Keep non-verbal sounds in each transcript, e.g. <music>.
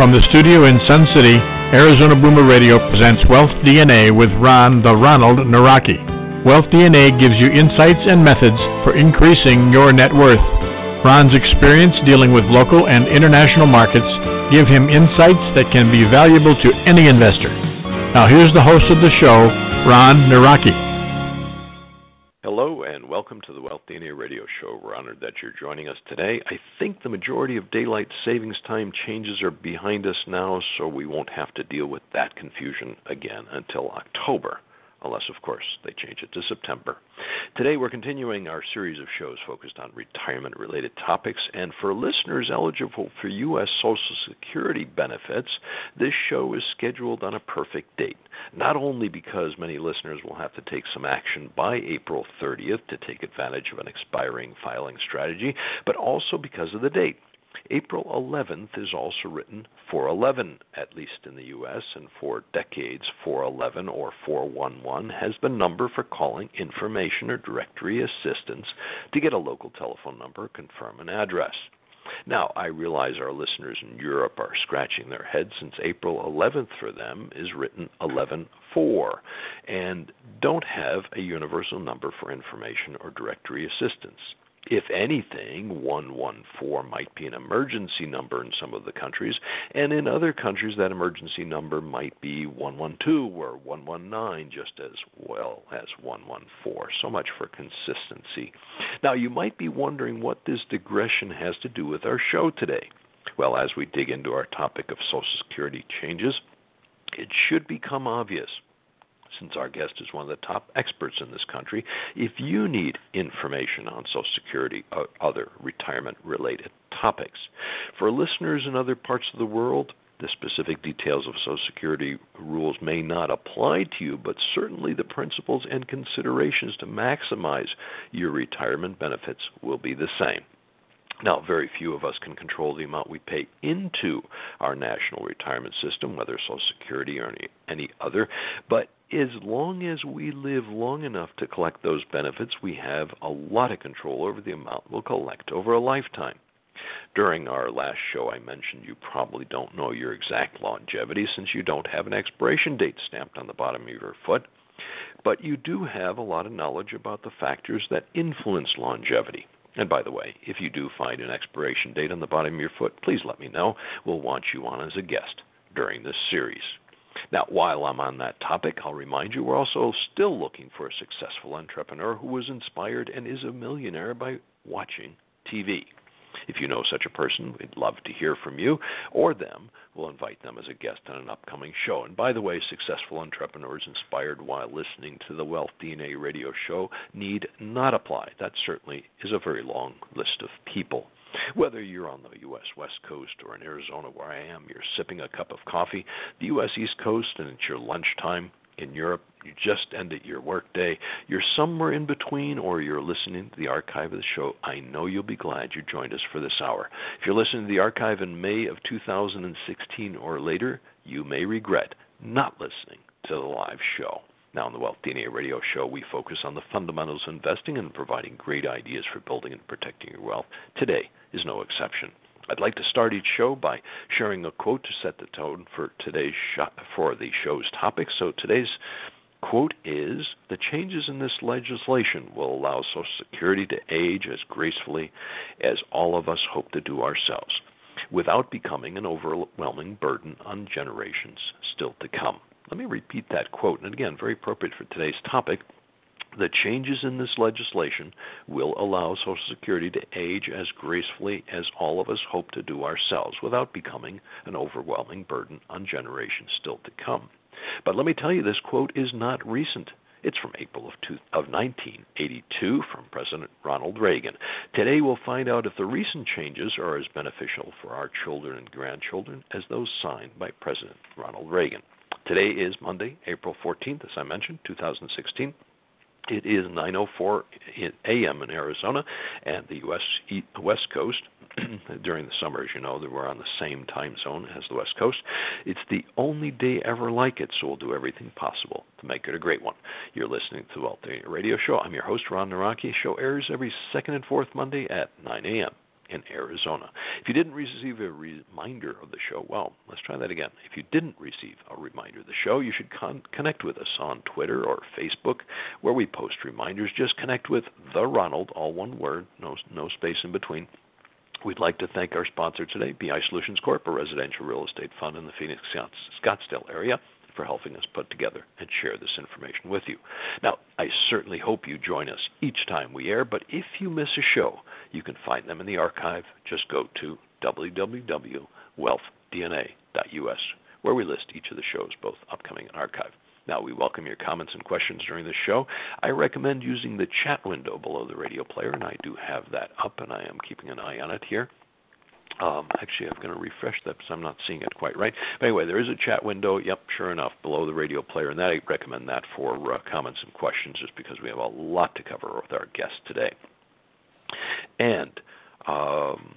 From the studio in Sun City, Arizona Boomer Radio presents Wealth DNA with Ron the Ronald Nawrocki. Wealth DNA gives you insights and methods for increasing your net worth. Ron's experience dealing with local and international markets give him insights that can be valuable to any investor. Now here's the host of the show, Ron Nawrocki. And welcome to the Wealth DNA Radio Show. We're honored that you're joining us today. I think the majority of daylight savings time changes are behind us now, so we won't have to deal with that confusion again until October unless, of course, they change it to September. Today, we're continuing our series of shows focused on retirement related topics. And for listeners eligible for U.S. Social Security benefits, this show is scheduled on a perfect date. Not only because many listeners will have to take some action by April 30th to take advantage of an expiring filing strategy, but also because of the date. April 11th is also written 411, at least in the U.S., and for decades, 411 or 411 has been number for calling information or directory assistance to get a local telephone number, confirm an address. Now, I realize our listeners in Europe are scratching their heads since April 11th for them is written 114 and don't have a universal number for information or directory assistance if anything, 114 might be an emergency number in some of the countries, and in other countries, that emergency number might be 112 or 119 just as well as 114. So much for consistency. Now, you might be wondering what this digression has to do with our show today. Well, as we dig into our topic of Social Security changes, it should become obvious since our guest is one of the top experts in this country, if you need information on Social Security or other retirement related topics. For listeners in other parts of the world, the specific details of Social Security rules may not apply to you, but certainly the principles and considerations to maximize your retirement benefits will be the same. Now, very few of us can control the amount we pay into our national retirement system, whether Social Security or any, any other, but as long as we live long enough to collect those benefits, we have a lot of control over the amount we'll collect over a lifetime. During our last show, I mentioned you probably don't know your exact longevity since you don't have an expiration date stamped on the bottom of your foot, but you do have a lot of knowledge about the factors that influence longevity. And by the way, if you do find an expiration date on the bottom of your foot, please let me know. We'll want you on as a guest during this series. Now, while I'm on that topic, I'll remind you we're also still looking for a successful entrepreneur who was inspired and is a millionaire by watching TV. If you know such a person, we'd love to hear from you or them. We'll invite them as a guest on an upcoming show. And by the way, successful entrepreneurs inspired while listening to the Wealth DNA radio show need not apply. That certainly is a very long list of people. Whether you're on the U.S. West Coast or in Arizona, where I am, you're sipping a cup of coffee, the U.S. East Coast, and it's your lunchtime in Europe, you just ended your workday, you're somewhere in between, or you're listening to the archive of the show, I know you'll be glad you joined us for this hour. If you're listening to the archive in May of 2016 or later, you may regret not listening to the live show. Now, on the Wealth DNA radio show, we focus on the fundamentals of investing and providing great ideas for building and protecting your wealth. Today is no exception. I'd like to start each show by sharing a quote to set the tone for today's for the show's topic. So today's quote is the changes in this legislation will allow social security to age as gracefully as all of us hope to do ourselves without becoming an overwhelming burden on generations still to come let me repeat that quote, and again, very appropriate for today's topic. The changes in this legislation will allow Social Security to age as gracefully as all of us hope to do ourselves without becoming an overwhelming burden on generations still to come. But let me tell you, this quote is not recent. It's from April of, two, of 1982 from President Ronald Reagan. Today we'll find out if the recent changes are as beneficial for our children and grandchildren as those signed by President Ronald Reagan. Today is Monday, April 14th, as I mentioned, 2016. It is 9:04 a.m. in Arizona and the U.S. West Coast. <clears throat> During the summer, as you know, we're on the same time zone as the West Coast. It's the only day ever like it, so we'll do everything possible to make it a great one. You're listening to the Radio Show. I'm your host, Ron Nawrocki. Show airs every second and fourth Monday at 9 a.m. in Arizona. If you didn't receive a reminder of the show, well, let's try that again. If you didn't receive a reminder of the show, you should con- connect with us on Twitter or Facebook, where we post reminders. Just connect with the Ronald, all one word, no no space in between. We'd like to thank our sponsor today, BI Solutions Corp, a residential real estate fund in the Phoenix Scottsdale area for helping us put together and share this information with you. Now, I certainly hope you join us each time we air, but if you miss a show, you can find them in the archive. Just go to www.wealthdna.us, where we list each of the shows, both upcoming and archive. Now, we welcome your comments and questions during the show. I recommend using the chat window below the radio player, and I do have that up, and I am keeping an eye on it here. Um, actually, I'm going to refresh that because I'm not seeing it quite right. But anyway, there is a chat window. Yep, sure enough, below the radio player, and that I recommend that for uh, comments and questions, just because we have a lot to cover with our guest today. And um,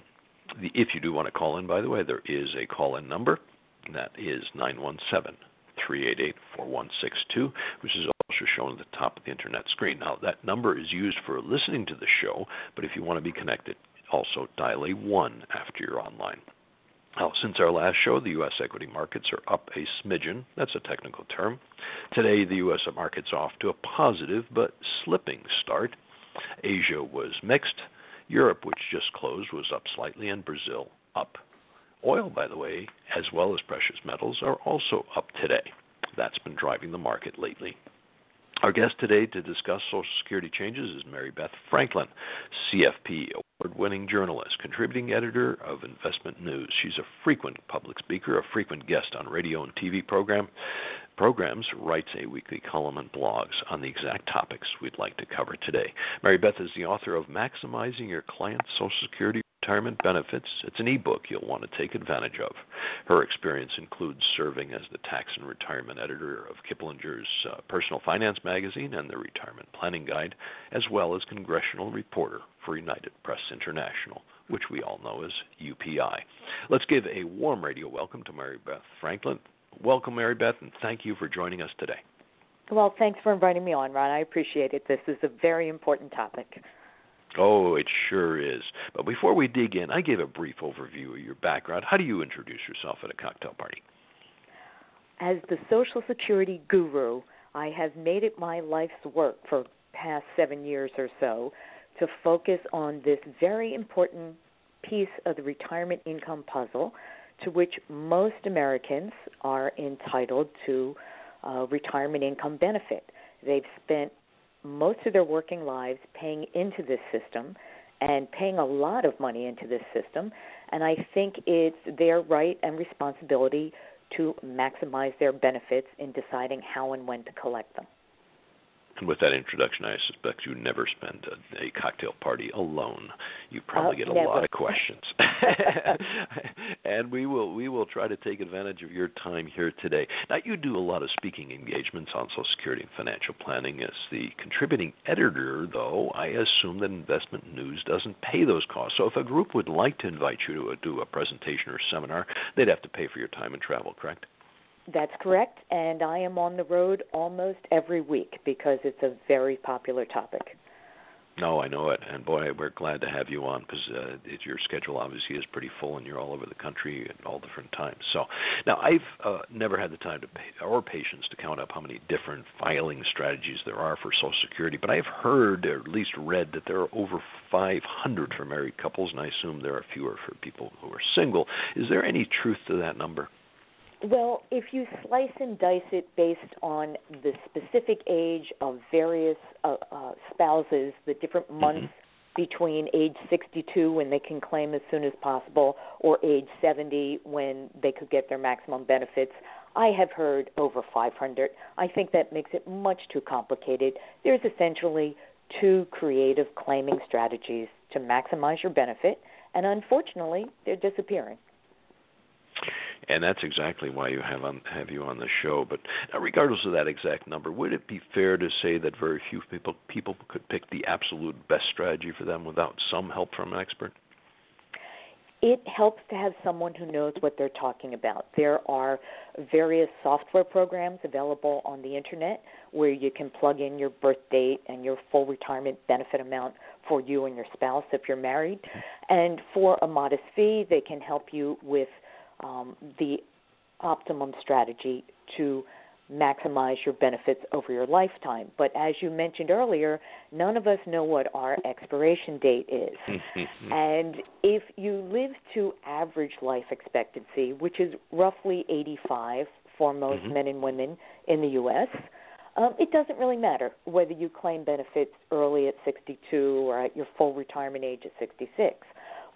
the, if you do want to call in, by the way, there is a call-in number. And that is 917 388 4162, which is also shown at the top of the internet screen. Now, that number is used for listening to the show, but if you want to be connected, also dial a 1 after you're online. Now, since our last show, the U.S. equity markets are up a smidgen. That's a technical term. Today, the U.S. market's off to a positive but slipping start. Asia was mixed. Europe, which just closed, was up slightly, and Brazil up. Oil, by the way, as well as precious metals, are also up today. That's been driving the market lately. Our guest today to discuss Social Security changes is Mary Beth Franklin, CFP award winning journalist, contributing editor of Investment News. She's a frequent public speaker, a frequent guest on radio and TV program, programs, writes a weekly column and blogs on the exact topics we'd like to cover today. Mary Beth is the author of Maximizing Your Client's Social Security retirement benefits. It's an ebook you'll want to take advantage of. Her experience includes serving as the tax and retirement editor of Kiplinger's uh, Personal Finance magazine and the Retirement Planning Guide, as well as congressional reporter for United Press International, which we all know as UPI. Let's give a warm radio welcome to Mary Beth Franklin. Welcome, Mary Beth, and thank you for joining us today. Well, thanks for inviting me on, Ron. I appreciate it. This is a very important topic. Oh, it sure is. But before we dig in, I gave a brief overview of your background. How do you introduce yourself at a cocktail party? As the Social Security guru, I have made it my life's work for past 7 years or so to focus on this very important piece of the retirement income puzzle to which most Americans are entitled to uh, retirement income benefit. They've spent most of their working lives paying into this system and paying a lot of money into this system. And I think it's their right and responsibility to maximize their benefits in deciding how and when to collect them. And with that introduction, I suspect you never spend a, a cocktail party alone. You probably uh, get a never. lot of questions, <laughs> <laughs> and we will we will try to take advantage of your time here today. Now, you do a lot of speaking engagements on Social Security and financial planning. As the contributing editor, though, I assume that Investment News doesn't pay those costs. So, if a group would like to invite you to a, do a presentation or seminar, they'd have to pay for your time and travel. Correct? That's correct, and I am on the road almost every week because it's a very popular topic. No, I know it, and boy, we're glad to have you on because uh, your schedule obviously is pretty full, and you're all over the country at all different times. So, now I've uh, never had the time to pay, or patience to count up how many different filing strategies there are for Social Security, but I've heard or at least read that there are over 500 for married couples, and I assume there are fewer for people who are single. Is there any truth to that number? Well, if you slice and dice it based on the specific age of various uh, uh, spouses, the different Mm-hmm. months between age 62 when they can claim as soon as possible, or age 70 when they could get their maximum benefits, I have heard over 500. I think that makes it much too complicated. There's essentially two creative claiming strategies to maximize your benefit, and unfortunately, they're disappearing and that's exactly why you have on have you on the show. But now, regardless of that exact number, would it be fair to say that very few people people could pick the absolute best strategy for them without some help from an expert? it helps to have someone who knows what they're talking about. There are various software programs available on the internet where you can plug in your birth date and your full retirement benefit amount for you and your spouse if you're married. And for a modest fee, they can help you with um, the optimum strategy to maximize your benefits over your lifetime. But as you mentioned earlier, none of us know what our expiration date is. <laughs> and if you live to average life expectancy, which is roughly 85 for most mm-hmm. men and women in the U.S., um, it doesn't really matter whether you claim benefits early at 62 or at your full retirement age at 66.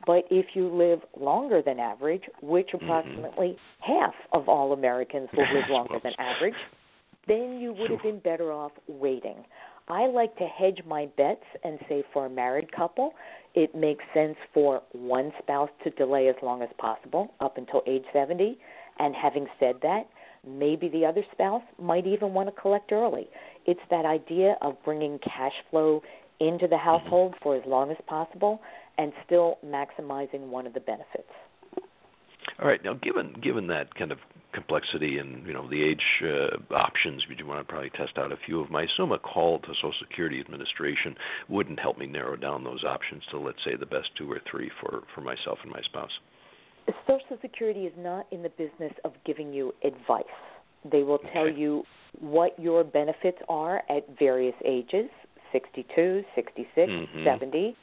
But if you live longer than average, which mm-hmm. approximately mm-hmm. half of all Americans will live <laughs> longer than average, then you would have been better off waiting. I like to hedge my bets and say for a married couple, it makes sense for one spouse to delay as long as possible, up until age 70. And having said that, maybe the other spouse might even want to collect early. It's that idea of bringing cash flow into the mm-hmm. household for as long as possible and still maximizing one of the benefits. All right. Now, given given that kind of complexity and you know the age uh, options, would you want to probably test out a few of them? I assume a call to Social Security Administration wouldn't help me narrow down those options to let's say the best two or three for for myself and my spouse. Social Security is not in the business of giving you advice. They will tell okay. you what your benefits are at various ages 62, 66, mm-hmm. 70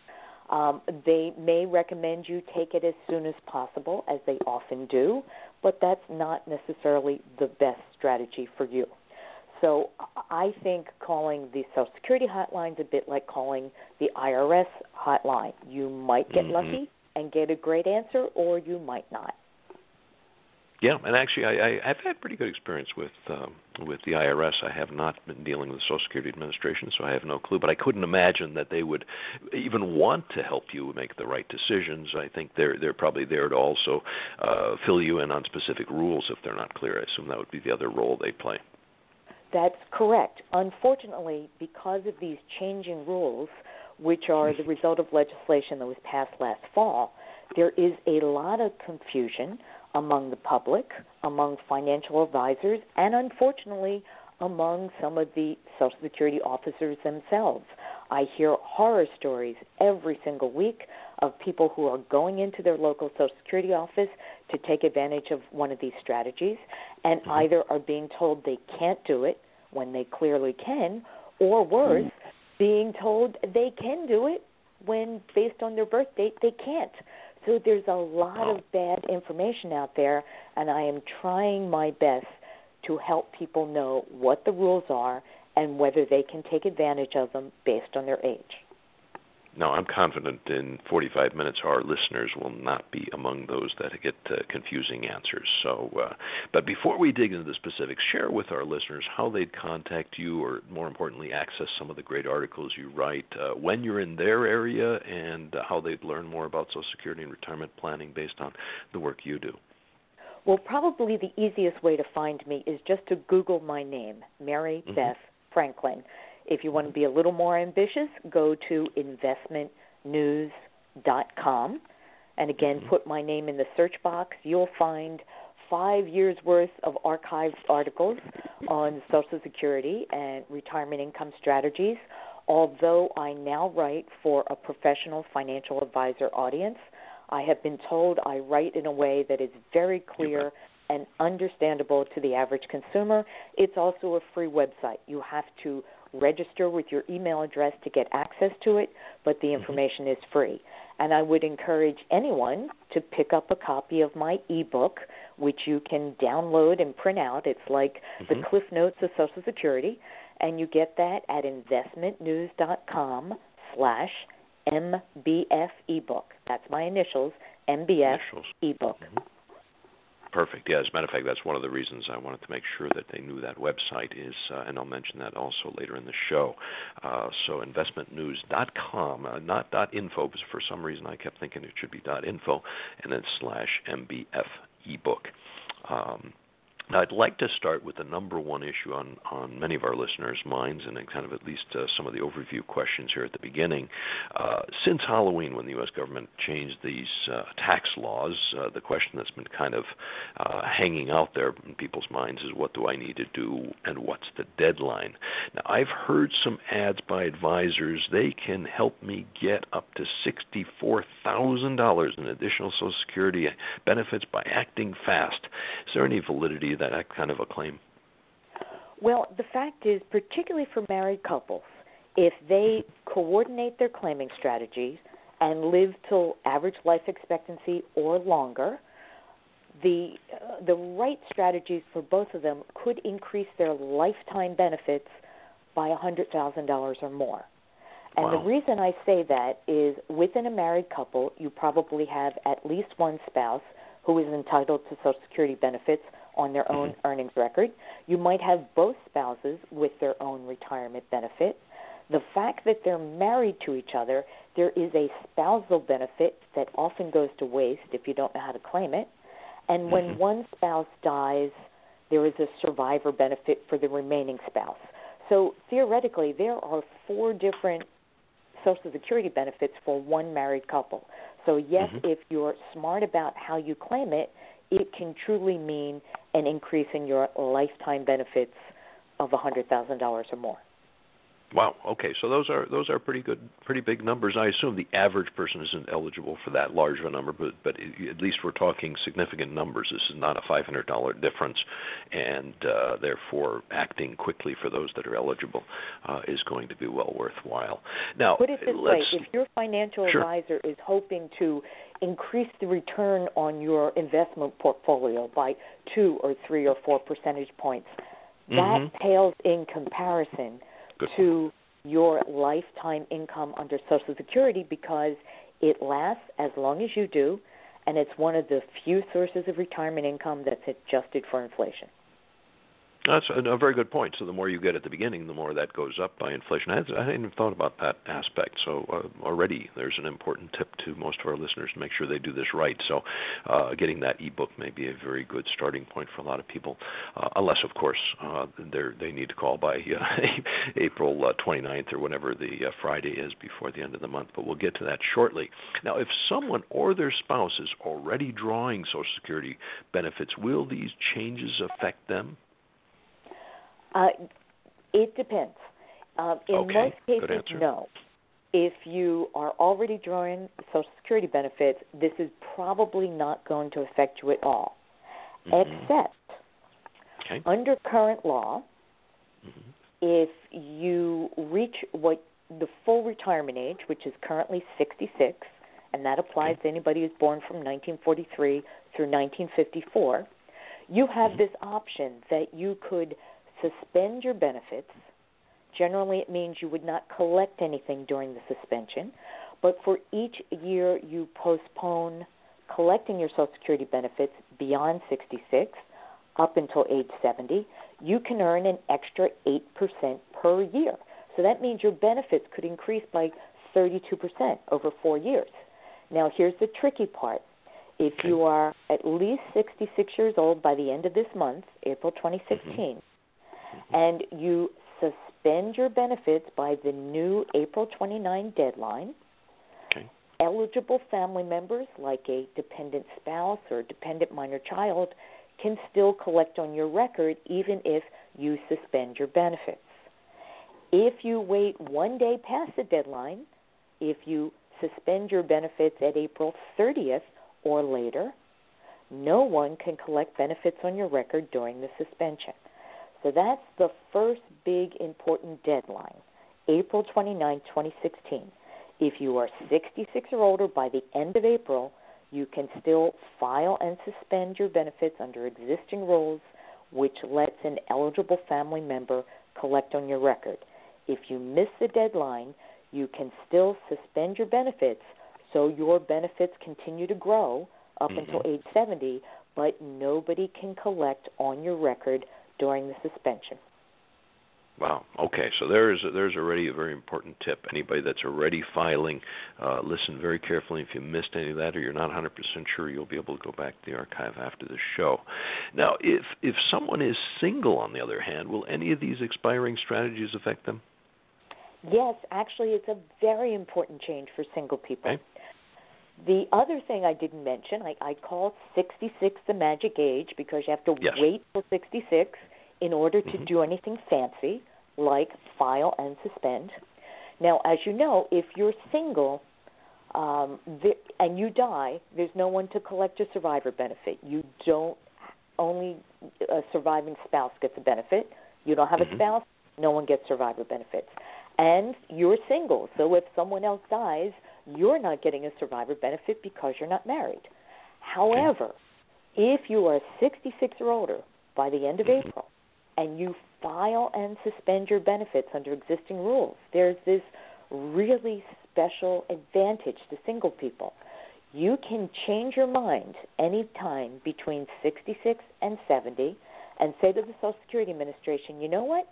um, they may recommend you take it as soon as possible, as they often do, but that's not necessarily the best strategy for you. So I think calling the Social Security hotline is a bit like calling the IRS hotline. You might get mm-hmm. lucky and get a great answer, or you might not. Yeah, and actually, I, I, I've had pretty good experience with um, with the IRS. I have not been dealing with the Social Security Administration, so I have no clue. But I couldn't imagine that they would even want to help you make the right decisions. I think they're they're probably there to also uh, fill you in on specific rules if they're not clear. I assume that would be the other role they play. That's correct. Unfortunately, because of these changing rules, which are the result of legislation that was passed last fall, there is a lot of confusion among the public, among financial advisors, and unfortunately among some of the Social Security officers themselves. I hear horror stories every single week of people who are going into their local Social Security office to take advantage of one of these strategies and mm-hmm. either are being told they can't do it when they clearly can, or worse, mm-hmm. being told they can do it when, based on their birth date, they can't. So there's a lot of bad information out there, and I am trying my best to help people know what the rules are and whether they can take advantage of them based on their age. Now, I'm confident in 45 minutes our listeners will not be among those that get uh, confusing answers. So, uh, but before we dig into the specifics, share with our listeners how they'd contact you, or more importantly, access some of the great articles you write uh, when you're in their area, and uh, how they'd learn more about Social Security and retirement planning based on the work you do. Well, probably the easiest way to find me is just to Google my name, Mary mm-hmm. Beth Franklin. If you want to be a little more ambitious, go to investmentnews.com. And again, mm-hmm. put my name in the search box. You'll find five years worth of archived articles on Social Security and retirement income strategies. Although I now write for a professional financial advisor audience, I have been told I write in a way that is very clear and understandable to the average consumer. It's also a free website. You have to register with your email address to get access to it, but the mm-hmm. information is free. And I would encourage anyone to pick up a copy of my ebook, which you can download and print out. It's like mm-hmm. the Cliff Notes of Social Security, and you get that at investmentnews.com slash MBF ebook. That's my initials, MBF initials. ebook. Mm-hmm. Perfect. Yeah, as a matter of fact, that's one of the reasons I wanted to make sure that they knew that website is, uh, and I'll mention that also later in the show. Uh, so investmentnews.com, uh, not .info, because for some reason I kept thinking it should be .info, and then slash MBF ebook. Um, Now, I'd like to start with the number one issue on, on many of our listeners' minds, and kind of at least uh, some of the overview questions here at the beginning. Uh, since Halloween, when the U.S. government changed these uh, tax laws, uh, the question that's been kind of uh, hanging out there in people's minds is what do I need to do and what's the deadline? Now, I've heard some ads by advisors. They can help me get up to $64,000 in additional Social Security benefits by acting fast. Is there any validity that kind of a claim? Well, the fact is, particularly for married couples, if they coordinate their claiming strategies and live till average life expectancy or longer, the uh, the right strategies for both of them could increase their lifetime benefits by a hundred thousand dollars or more. And wow. the reason I say that is within a married couple, you probably have at least one spouse who is entitled to Social Security benefits on their own mm-hmm. earnings record. You might have both spouses with their own retirement benefit. The fact that they're married to each other, there is a spousal benefit that often goes to waste if you don't know how to claim it. And when mm-hmm. one spouse dies, there is a survivor benefit for the remaining spouse. So theoretically, there are four different Social Security benefits for one married couple. So, yes, mm-hmm. if you're smart about how you claim it, it can truly mean an increasing your lifetime benefits of $100,000 or more. Wow. Okay. So those are those are pretty good, pretty big numbers. I assume the average person isn't eligible for that large of a number, but but at least we're talking significant numbers. This is not a five hundred dollar difference, and uh, therefore acting quickly for those that are eligible uh, is going to be well worthwhile. Now, put it this way: if your financial sure. advisor is hoping to increase the return on your investment portfolio by two or three or four percentage points, that mm-hmm. pales in comparison Good. to your lifetime income under Social Security because it lasts as long as you do, and it's one of the few sources of retirement income that's adjusted for inflation. That's a, very good point. So the more you get at the beginning, the more that goes up by inflation. I, hadn't even thought about that aspect. So uh, already there's an important tip to most of our listeners to make sure they do this right. So uh, getting that ebook may be a very good starting point for a lot of people, uh, unless of course uh, they need to call by uh, <laughs> April uh, 29th or whenever the uh, Friday is before the end of the month. But we'll get to that shortly. Now, if someone or their spouse is already drawing Social Security benefits, will these changes affect them? Uh, it depends. Uh, in okay. most cases, no. If you are already drawing Social Security benefits, this is probably not going to affect you at all. Mm-hmm. Except, okay. under current law, mm-hmm. if you reach what the full retirement age, which is currently 66, and that applies okay. to anybody who's born from 1943 through 1954, you have mm-hmm. this option that you could suspend your benefits. Generally, it means you would not collect anything during the suspension, but for each year you postpone collecting your Social Security benefits beyond 66 up until age 70, you can earn an extra 8% per year. So that means your benefits could increase by 32% over four years. Now, here's the tricky part. If you are at least 66 years old by the end of this month, April 2016, mm-hmm and you suspend your benefits by the new April 29 deadline. Okay. Eligible family members, like a dependent spouse or dependent minor child, can still collect on your record even if you suspend your benefits. If you wait one day past the deadline, if you suspend your benefits at April 30th or later, no one can collect benefits on your record during the suspension. So that's the first big important deadline, April 29, 2016. If you are 66 or older by the end of April, you can still file and suspend your benefits under existing rules, which lets an eligible family member collect on your record. If you miss the deadline, you can still suspend your benefits so your benefits continue to grow up mm-hmm. until age 70, but nobody can collect on your record during the suspension. Wow. Okay. So there's there's already a very important tip. Anybody that's already filing, uh, listen very carefully. If you missed any of that or you're not 100% sure, you'll be able to go back to the archive after the show. Now, if if someone is single, on the other hand, will any of these expiring strategies affect them? Yes, actually, it's a very important change for single people. Okay. The other thing I didn't mention, I, I call 66 the magic age because you have to yes. wait till 66 in order to mm-hmm. do anything fancy like file and suspend. Now, as you know, if you're single um, th- and you die, there's no one to collect your survivor benefit. You don't, only a surviving spouse gets a benefit. You don't have mm-hmm. a spouse, no one gets survivor benefits. And you're single, so if someone else dies, you're not getting a survivor benefit because you're not married. However, if you are 66 or older by the end of mm-hmm. April, and you file and suspend your benefits under existing rules. There's this really special advantage to single people. You can change your mind any time between 66 and 70 and say to the Social Security Administration, you know what?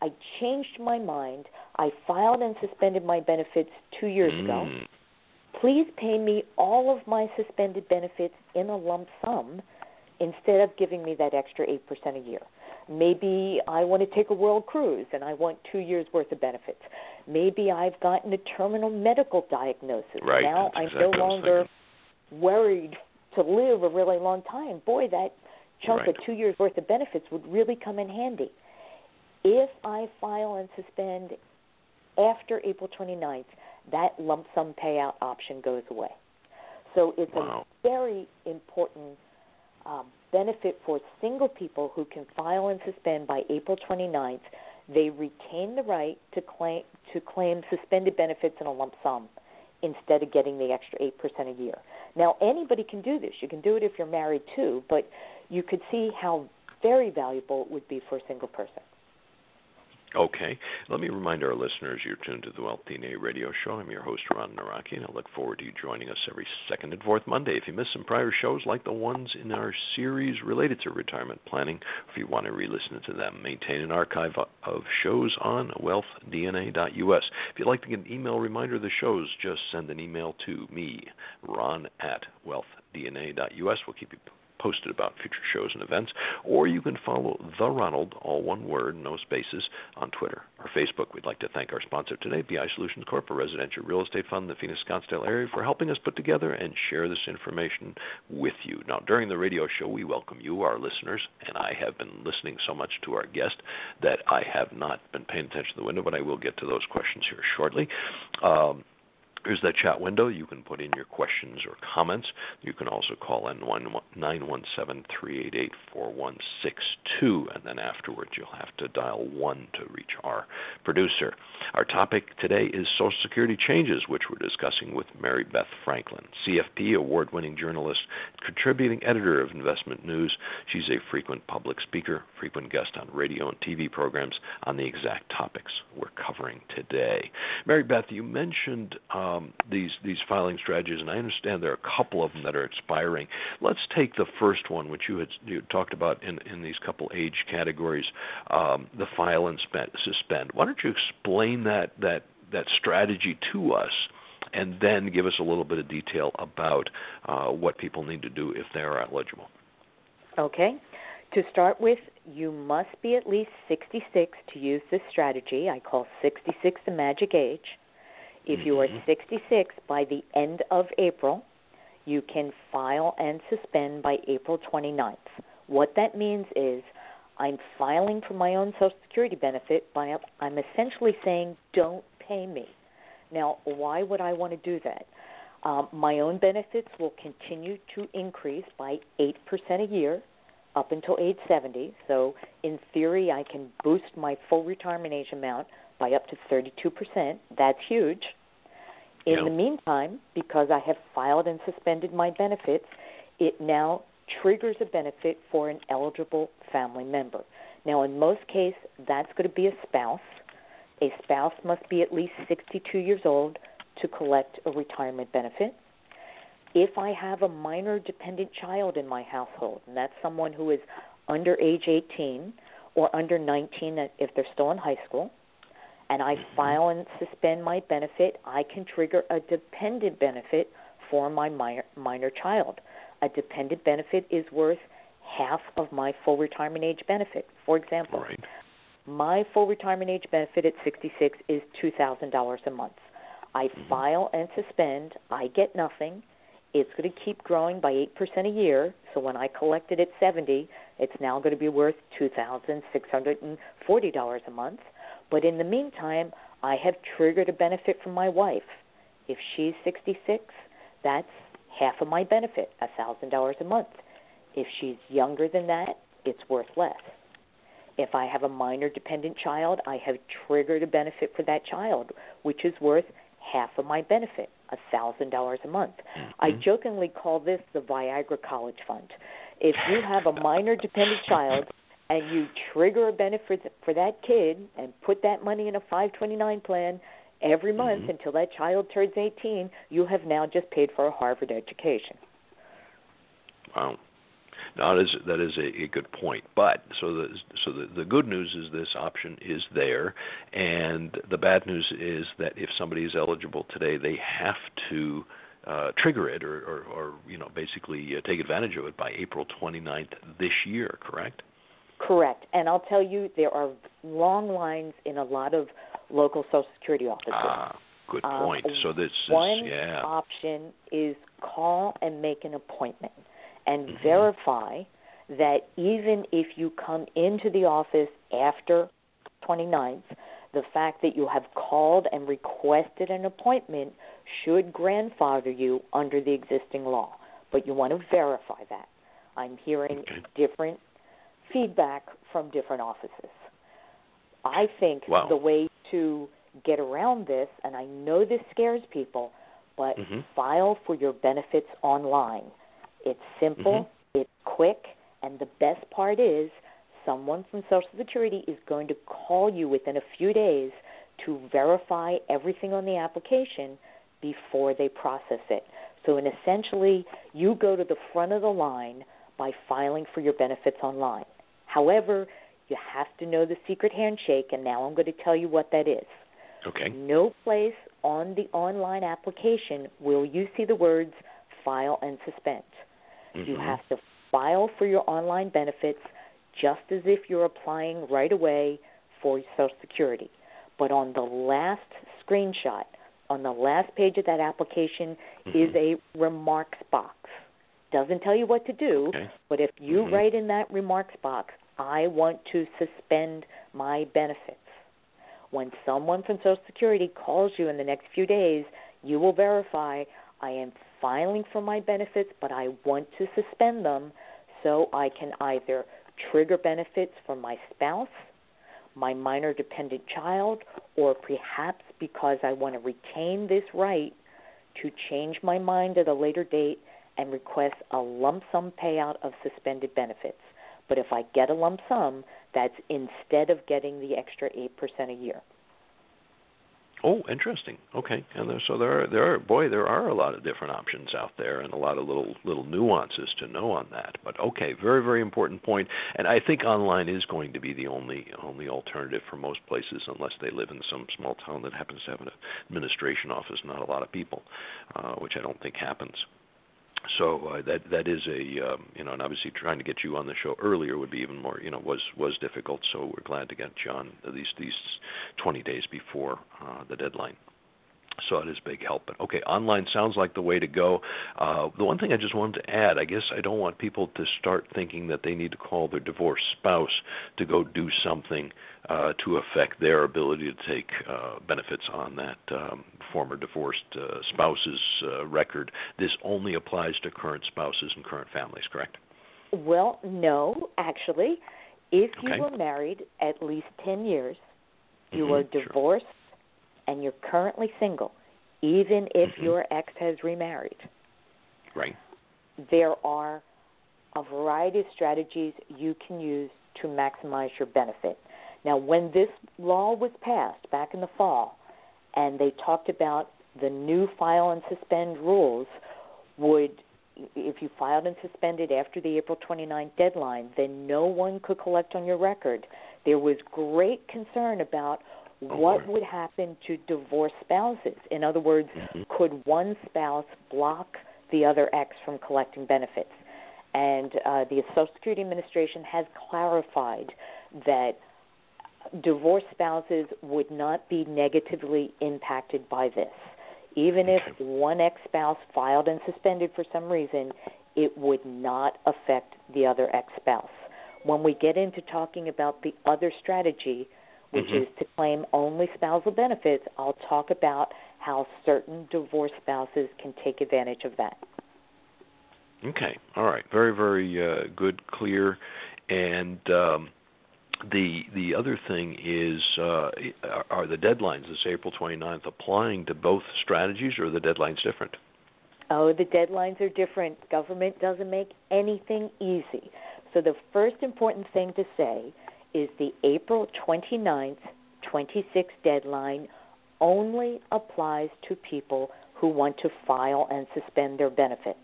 I changed my mind. I filed and suspended my benefits two years mm. ago. Please pay me all of my suspended benefits in a lump sum instead of giving me that extra 8% a year. Maybe I want to take a world cruise and I want two years worth of benefits. Maybe I've gotten a terminal medical diagnosis. Right. Now That's I'm exactly no longer worried to live a really long time. Boy, that chunk right. of two years worth of benefits would really come in handy. If I file and suspend after April 29th, that lump sum payout option goes away. So it's wow. a very important um, benefit for single people who can file and suspend by April 29th. They retain the right to claim to claim suspended benefits in a lump sum instead of getting the extra 8% a year. Now, anybody can do this. You can do it if you're married too, but you could see how very valuable it would be for a single person. Okay. Let me remind our listeners you're tuned to the Wealth DNA radio show. I'm your host, Ron Nawrocki, and I look forward to you joining us every second and fourth Monday. If you missed some prior shows like the ones in our series related to retirement planning, if you want to re listen to them, maintain an archive of shows on wealthdna.us. If you'd like to get an email reminder of the shows, just send an email to me, ron at wealthdna.us. We'll keep you posted about future shows and events, or you can follow The Ronald, all one word, no spaces, on Twitter or Facebook. We'd like to thank our sponsor today, BI Solutions Corp., a residential real estate fund in the Phoenix Scottsdale area, for helping us put together and share this information with you. Now, during the radio show, we welcome you, our listeners, and I have been listening so much to our guest that I have not been paying attention to the window, but I will get to those questions here shortly. Um, there's that chat window. You can put in your questions or comments. You can also call in 917 388 4162, and then afterwards you'll have to dial 1 to reach our producer. Our topic today is Social Security changes, which we're discussing with Mary Beth Franklin, CFP award winning journalist, contributing editor of Investment News. She's a frequent public speaker, frequent guest on radio and TV programs on the exact topics we're covering today. Mary Beth, you mentioned. Um, um, these these filing strategies, and I understand there are a couple of them that are expiring. Let's take the first one, which you had you talked about in in these couple age categories, um, the file and spend, suspend. Why don't you explain that that that strategy to us? And then give us a little bit of detail about uh, what people need to do if they are eligible. Okay. To start with, you must be at least 66 to use this strategy. I call 66 the magic age. If you are mm-hmm. 66 by the end of April, you can file and suspend by April 29th. What that means is I'm filing for my own Social Security benefit, by I'm essentially saying don't pay me. Now, why would I want to do that? Um, my own benefits will continue to increase by 8% a year up until age 70. So, in theory, I can boost my full retirement age amount by up to 32%. That's huge. In yeah. the meantime, because I have filed and suspended my benefits, it now triggers a benefit for an eligible family member. Now, in most cases, that's going to be a spouse. A spouse must be at least 62 years old to collect a retirement benefit. If I have a minor dependent child in my household, and that's someone who is under age 18, or under 19 if they're still in high school, and I Mm-hmm. file and suspend my benefit, I can trigger a dependent benefit for my minor, minor child. A dependent benefit is worth half of my full retirement age benefit. For example, Right. my full retirement age benefit at 66 is $2,000 a month. I file and suspend, I get nothing. It's going to keep growing by 8% a year. So when I collect it at 70, it's now going to be worth $2,640 a month. But in the meantime, I have triggered a benefit from my wife. If she's 66, that's half of my benefit, $1,000 a month. If she's younger than that, it's worth less. If I have a minor dependent child, I have triggered a benefit for that child, which is worth half of my benefit, $1,000 a month. Mm-hmm. I jokingly call this the Viagra College Fund. If you have a minor dependent child and you trigger a benefit for that kid and put that money in a 529 plan every month until that child turns 18, you have now just paid for a Harvard education. Wow. Now that is that is a, a good point. But so the so the, the good news is this option is there, and the bad news is that if somebody is eligible today, they have to uh, trigger it or, or, or you know basically uh, take advantage of it by April 29th this year. Correct? Correct. And I'll tell you, there are long lines in a lot of local Social Security offices. Ah, good Um, point. so this is One yeah. option is call and make an appointment and Mm-hmm. verify that even if you come into the office after 29th, the fact that you have called and requested an appointment should grandfather you under the existing law. But you want to verify that. I'm hearing Okay. different feedback from different offices. I think Wow. the way to get around this, and I know this scares people, but Mhm. file for your benefits online. It's simple, Mhm. it's quick, and the best part is someone from Social Security is going to call you within a few days to verify everything on the application before they process it. So, in essentially, you go to the front of the line by filing for your benefits online. However, you have to know the secret handshake, and now I'm going to tell you what that is. Okay. No place on the online application will you see the words file and suspend. You Mhm. have to file for your online benefits just as if you're applying right away for Social Security. But on the last screenshot, on the last page of that application, is a remarks box. Doesn't tell you what to do, Okay. but if you Mhm. write in that remarks box, I want to suspend my benefits. When someone from Social Security calls you in the next few days, you will verify I am filing for my benefits, but I want to suspend them so I can either trigger benefits for my spouse, my minor dependent child, or perhaps because I want to retain this right to change my mind at a later date and request a lump sum payout of suspended benefits. But if I get a lump sum, that's instead of getting the extra 8% a year. Oh, interesting. Okay, and there, so there are there are boy there are a lot of different options out there and a lot of little little nuances to know on that. But okay, very very important point. And I think online is going to be the only only alternative for most places, unless they live in some small town that happens to have an administration office, not a lot of people, uh, which I don't think happens. So uh, that that is a um, you know, and obviously trying to get you on the show earlier would be even more you know was was difficult. So we're glad to get you on these these 20 days before uh, the deadline. So it is big help. But okay, online sounds like the way to go. Uh, the one thing I just wanted to add, I guess I don't want people to start thinking that they need to call their divorced spouse to go do something uh, to affect their ability to take uh, benefits on that um, former divorced uh, spouse's uh, record. This only applies to current spouses and current families, correct? Well, no, actually. If you were married at least 10 years, you Mhm, are sure. divorced, and you're currently single, even if Mhm. your ex has remarried. Right. There are a variety of strategies you can use to maximize your benefit. Now, when this law was passed back in the fall, and they talked about the new file and suspend rules, would if you filed and suspended after the April 29th deadline, then no one could collect on your record there was great concern about what would happen to divorced spouses. In other words, Mhm. could one spouse block the other ex from collecting benefits? And uh, the Social Security Administration has clarified that divorced spouses would not be negatively impacted by this. Even if one ex spouse filed and suspended for some reason, it would not affect the other ex spouse. When we get into talking about the other strategy, which Mhm. is to claim only spousal benefits, I'll talk about how certain divorced spouses can take advantage of that. Okay. All right. Very, very uh, good, clear, and um, the the other thing is, uh, are, are the deadlines this April 29th applying to both strategies, or are the deadlines different? Oh, the deadlines are different. Government doesn't make anything easy. So the first important thing to say is the April 29th, 26 deadline only applies to people who want to file and suspend their benefits.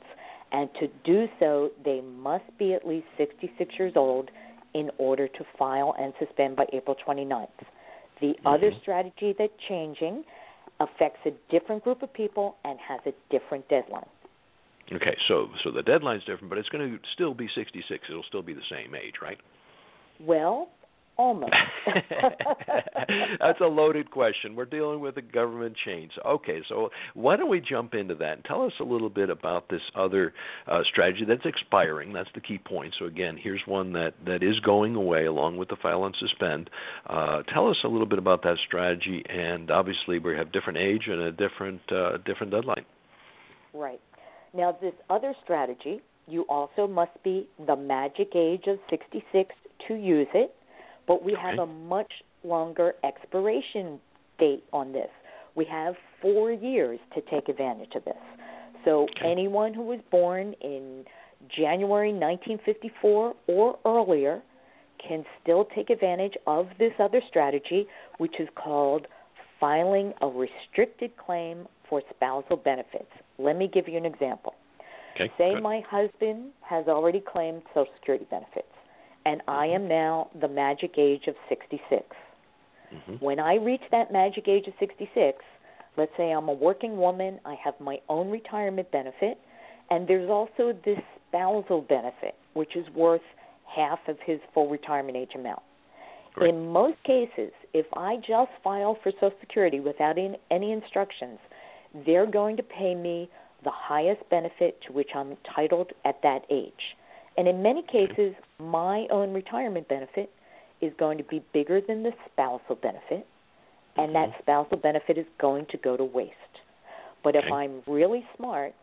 And to do so, they must be at least 66 years old in order to file and suspend by April 29th. The other Mhm. strategy that's changing affects a different group of people and has a different deadline. Okay. So so the deadline's different, but it's going to still be 66. It'll still be the same age, right? Well, almost. <laughs> That's a loaded question. We're dealing with a government change. Okay, so why don't we jump into that and tell us a little bit about this other uh, strategy that's expiring? That's the key point. So again, here's one that that is going away along with the file and suspend. Uh, tell us a little bit about that strategy, and obviously we have different age and a different uh, different deadline. Right. Now, this other strategy, you also must be the magic age of 66 to use it, but we have a much longer expiration date on this. We have four years to take advantage of this. So, Okay. anyone who was born in January 1954 or earlier can still take advantage of this other strategy, which is called filing a restricted claim for spousal benefits. Let me give you an example. Okay. Say good. my husband has already claimed Social Security benefits, and I Mm-hmm. am now the magic age of 66. Mhm. When I reach that magic age of 66, let's say I'm a working woman, I have my own retirement benefit, and there's also this spousal benefit, which is worth half of his full retirement age amount. Right. In most cases, if I just file for Social Security without in, any instructions, they're going to pay me the highest benefit to which I'm entitled at that age. And in many cases, my own retirement benefit is going to be bigger than the spousal benefit, and that Mhm. spousal benefit is going to go to waste. But if I'm really smart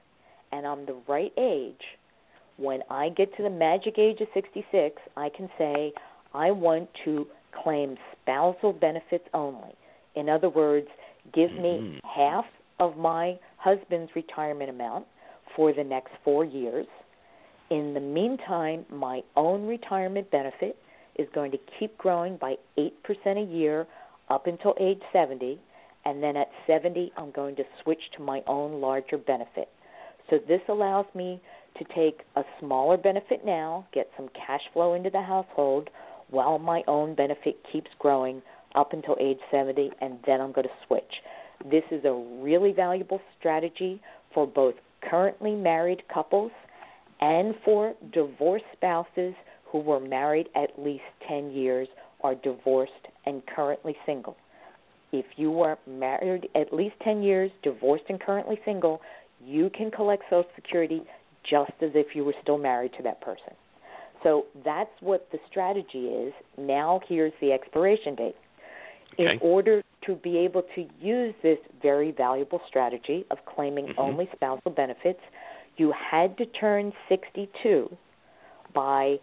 and I'm the right age, when I get to the magic age of 66, I can say, I want to claim spousal benefits only. In other words, give me Mhm. half of my husband's retirement amount for the next four years. In the meantime, my own retirement benefit is going to keep growing by 8% a year up until age 70, and then at 70, I'm going to switch to my own larger benefit. So this allows me to take a smaller benefit now, get some cash flow into the household, while my own benefit keeps growing up until age 70, and then I'm going to switch. This is a really valuable strategy for both currently married couples and for divorced spouses who were married at least 10 years, are divorced, and currently single. If you were married at least 10 years, divorced, and currently single, you can collect Social Security just as if you were still married to that person. So that's what the strategy is. Now, here's the expiration date. In order to be able to use this very valuable strategy of claiming Mhm. only spousal benefits, you had to turn 62 by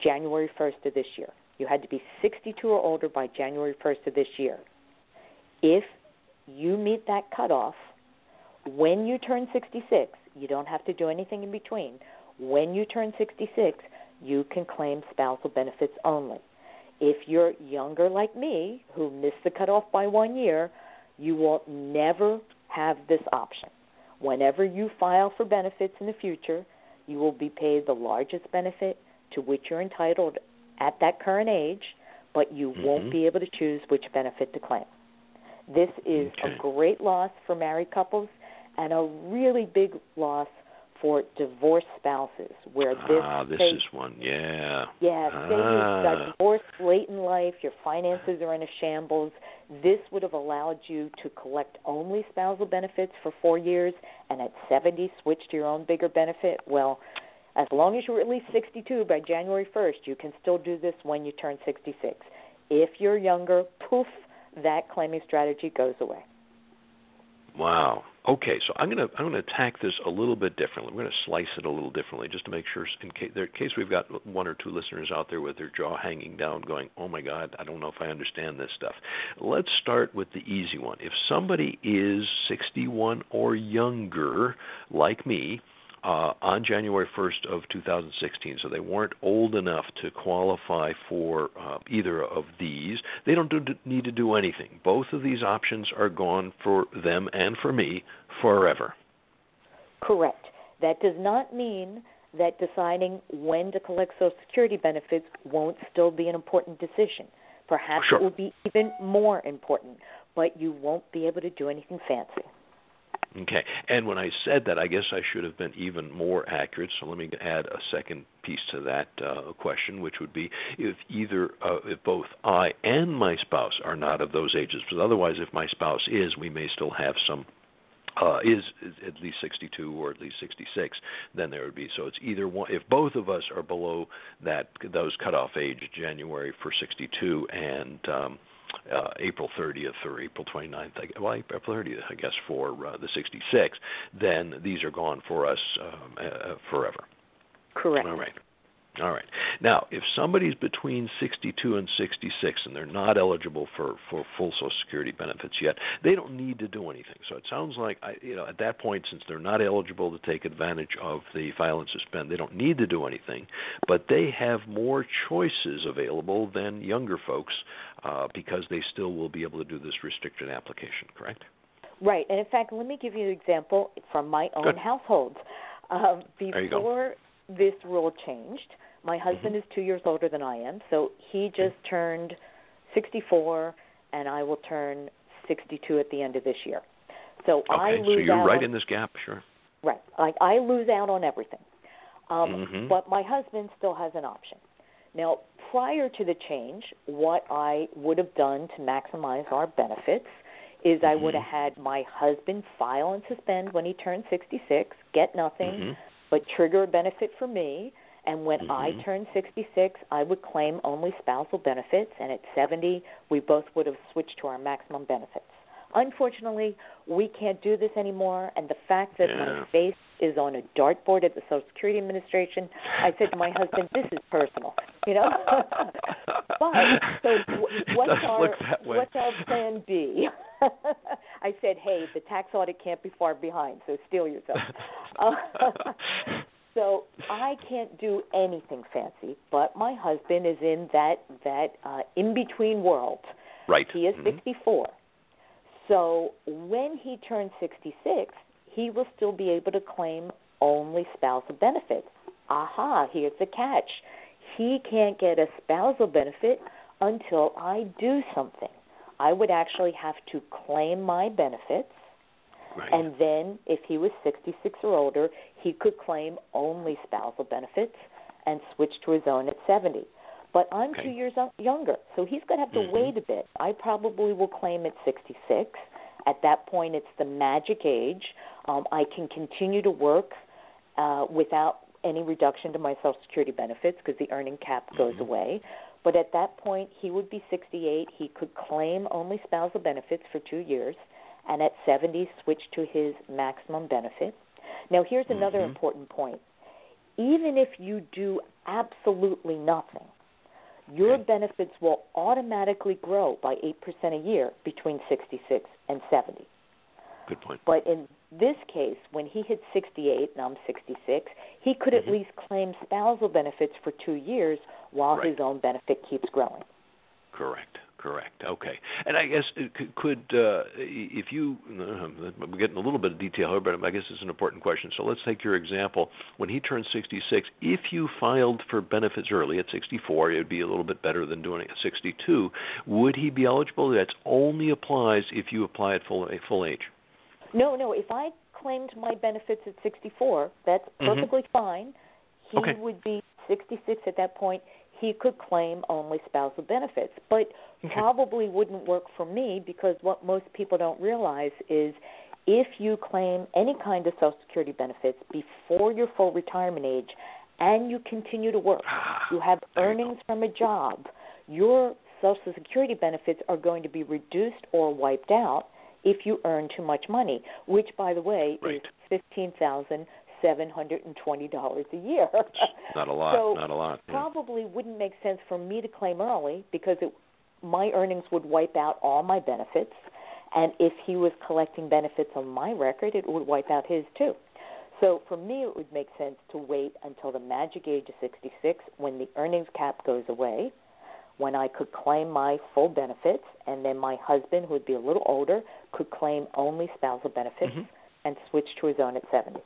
January 1st of this year. You had to be 62 or older by January 1st of this year. If you meet that cutoff, when you turn 66, you don't have to do anything in between. When you turn 66, you can claim spousal benefits only. If you're younger like me, who missed the cutoff by one year, you will never have this option. Whenever you file for benefits in the future, you will be paid the largest benefit to which you're entitled at that current age, but you mm-hmm. won't be able to choose which benefit to claim. This is okay. a great loss for married couples and a really big loss for divorced spouses where this ah this is one yeah yeah ah. got divorced late in life your finances are in a shambles this would have allowed you to collect only spousal benefits for four years and at 70 switch to your own bigger benefit? Well as long as you're at least 62 by January 1st you can still do this when you turn 66 if you're younger poof that claiming strategy goes away. Wow. Okay, so I'm gonna I'm gonna attack this a little bit differently. We're gonna slice it a little differently, just to make sure, in case, in case we've got one or two listeners out there with their jaw hanging down, going, "Oh my God, I don't know if I understand this stuff." Let's start with the easy one. If somebody is 61 or younger, like me, uh, on January 1st of 2016. So they weren't old enough to qualify for uh, either of these. They don't do, need to do anything. Both of these options are gone for them and for me forever. Correct. That does not mean that deciding when to collect Social Security benefits won't still be an important decision. Perhaps sure. it will be even more important, but you won't be able to do anything fancy. Okay. And when I said that, I guess I should have been even more accurate. So let me add a second piece to that uh, question, which would be if either uh, if both I and my spouse are not of those ages. Because otherwise, if my spouse is, we may still have some. Uh, is, is at least 62 or at least 66, then there would be. So it's either one. If both of us are below that those cutoff age, January for 62 and um, uh, April 30th or April 29th, I, well, April 30th, I guess, for uh, the 66, then these are gone for us um, uh, forever. Correct. All right. All right. Now, if somebody's between 62 and 66 and they're not eligible for, for full Social Security benefits yet, they don't need to do anything. So it sounds like, I, you know, at that point, since they're not eligible to take advantage of the file and suspend, they don't need to do anything. But they have more choices available than younger folks uh, because they still will be able to do this restricted application. Correct? Right. And in fact, let me give you an example from my own Good. household. Um, There you go. before this rule changed, my husband Mhm. is two years older than I am, so he just turned 64, and I will turn 62 at the end of this year. So I Okay, lose so you're out right on, in this gap, sure. right. I, I lose out on everything. Um, Mhm. But my husband still has an option. Now, prior to the change, what I would have done to maximize our benefits is I would Mhm. have had my husband file and suspend when he turned 66, get nothing. But trigger a benefit for me. And when I Mhm. turned 66, I would claim only spousal benefits, and at 70, we both would have switched to our maximum benefits. Unfortunately, we can't do this anymore, and the fact that my face is on a dartboard at the Social Security Administration, I said to my husband, "This is personal," you know. <laughs> but so what's our look that way. what's our plan B? <laughs> I said, "Hey, the tax audit can't be far behind, so steel yourself." <laughs> So I can't do anything fancy, but my husband is in that that uh, in between world. Right. He is Mhm. 64. So when he turns 66, he will still be able to claim only spousal benefits. Aha, here's the catch. He can't get a spousal benefit until I do something. I would actually have to claim my benefits, Right. and then if he was 66 or older, he could claim only spousal benefits and switch to his own at 70. But I'm Okay. two years younger, so he's going to have to Mhm. wait a bit. I probably will claim at 66. At that point, it's the magic age. Um, I can continue to work uh, without any reduction to my Social Security benefits because the earning cap goes Mhm. away. But at that point, he would be 68. He could claim only spousal benefits for two years, and at 70, switch to his maximum benefit. Now, here's another Mhm. important point. Even if you do absolutely nothing, your benefits will automatically grow by 8% a year between 66 and 70. Good point. But in this case, when he hits 68 and I'm 66, he could at Mhm. least claim spousal benefits for two years while Right. his own benefit keeps growing. Correct. Correct. Okay. And I guess it could uh, if you uh, we're getting a little bit of detail here, but I guess it's an important question. So let's take your example. When he turned 66, if you filed for benefits early at 64, it would be a little bit better than doing it at 62. Would he be eligible? That only applies if you apply at full full age. No, no. If I claimed my benefits at 64, that's mm-hmm. perfectly mm-hmm. fine. He okay. would be 66 at that point he could claim only spousal benefits, but <laughs> probably wouldn't work for me because what most people don't realize is if you claim any kind of Social Security benefits before your full retirement age and you continue to work, ah, you have earnings from a job, your Social Security benefits are going to be reduced or wiped out if you earn too much money, which, by the way, right. is fifteen thousand seven hundred and twenty dollars a year. <laughs> not a lot. So not a lot. Yeah. Probably wouldn't make sense for me to claim early because it, my earnings would wipe out all my benefits, and if he was collecting benefits on my record, it would wipe out his too. So for me, it would make sense to wait until the magic age of 66 when the earnings cap goes away, when I could claim my full benefits, and then my husband, who would be a little older, could claim only spousal benefits mm-hmm. and switch to his own at 70.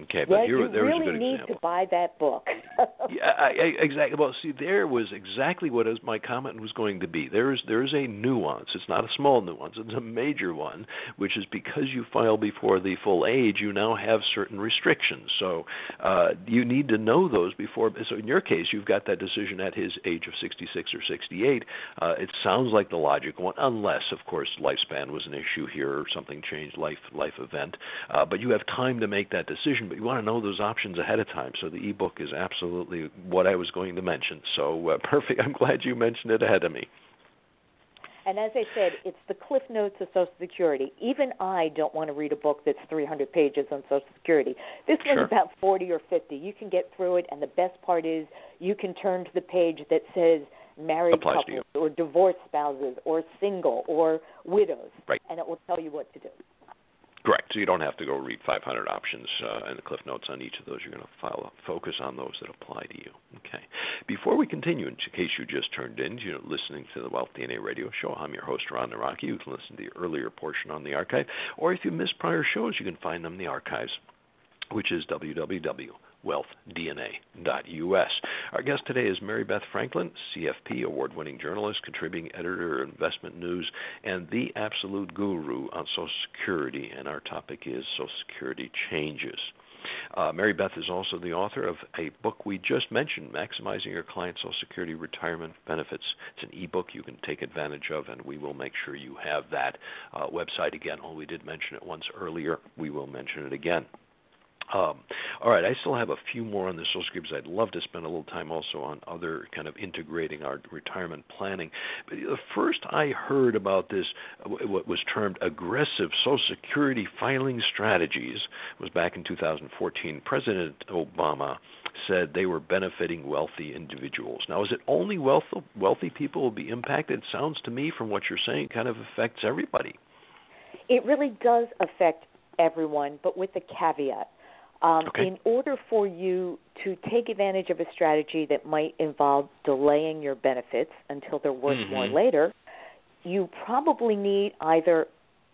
Okay, but yeah, here you there really was a good need example. to buy that book. <laughs> yeah, I, I, exactly. Well, see, there was exactly what my comment was going to be. There is there is a nuance. It's not a small nuance. It's a major one, which is because you file before the full age, you now have certain restrictions. So uh, you need to know those before. So in your case, you've got that decision at his age of 66 or 68. Uh, it sounds like the logical one, unless, of course, lifespan was an issue here or something changed, life life event. Uh, but you have time to make that decision but you want to know those options ahead of time. So the ebook is absolutely what I was going to mention. So uh, <laughs> perfect. I'm glad you mentioned it ahead of me. And as I said, it's the cliff notes of Social Security. Even I don't want to read a book that's 300 pages on Social Security. This sure. one's about 40 or 50. You can get through it, and the best part is you can turn to the page that says married Applies couples or divorced spouses or single or widows, right. and it will tell you what to do. Correct. So you don't have to go read 500 options uh, and the cliff notes on each of those. You're going to focus on those that apply to you. Okay. Before we continue, in case you just turned in, you know, listening to the Wealth DNA Radio Show, I'm your host Ron Nawrocki. You can listen to the earlier portion on the archive, or if you missed prior shows, you can find them in the archives, which is www wealthdna.us. Our guest today is Mary Beth Franklin, CFP award winning journalist, contributing editor of InvestmentNews, and the absolute guru on Social Security. And our topic is Social Security changes. Uh, Mary Beth is also the author of a book we just mentioned, Maximizing Your Client's Social Security Retirement Benefits. It's an ebook you can take advantage of, and we will make sure you have that uh, website again. Well, we did mention it once earlier. We will mention it again. Um, all right, I still have a few more on the social security. I'd love to spend a little time also on other kind of integrating our retirement planning. But the first I heard about this, what was termed aggressive Social Security filing strategies, was back in 2014. President Obama said they were benefiting wealthy individuals. Now, is it only wealth, wealthy people will be impacted? It sounds to me, from what you're saying, kind of affects everybody. It really does affect everyone, but with a caveat um, okay. In order for you to take advantage of a strategy that might involve delaying your benefits until they're worth mm-hmm. more later, you probably need either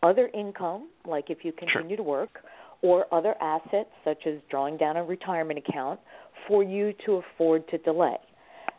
other income, like if you continue sure. to work, or other assets, such as drawing down a retirement account, for you to afford to delay.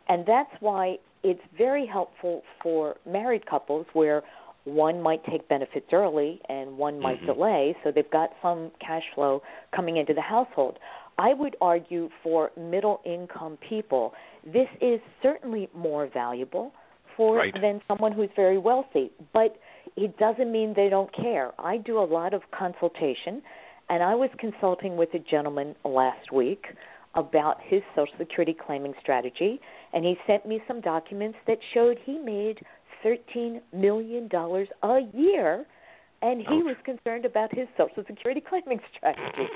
And that's why it's very helpful for married couples where one might take benefits early and one might mm-hmm. delay, so they've got some cash flow coming into the household. I would argue for middle income people, this is certainly more valuable for right. than someone who's very wealthy, but it doesn't mean they don't care. I do a lot of consultation, and I was consulting with a gentleman last week about his Social Security claiming strategy, and he sent me some documents that showed he made $13 million a year, and he Ouch. was concerned about his Social Security <laughs> claiming strategy.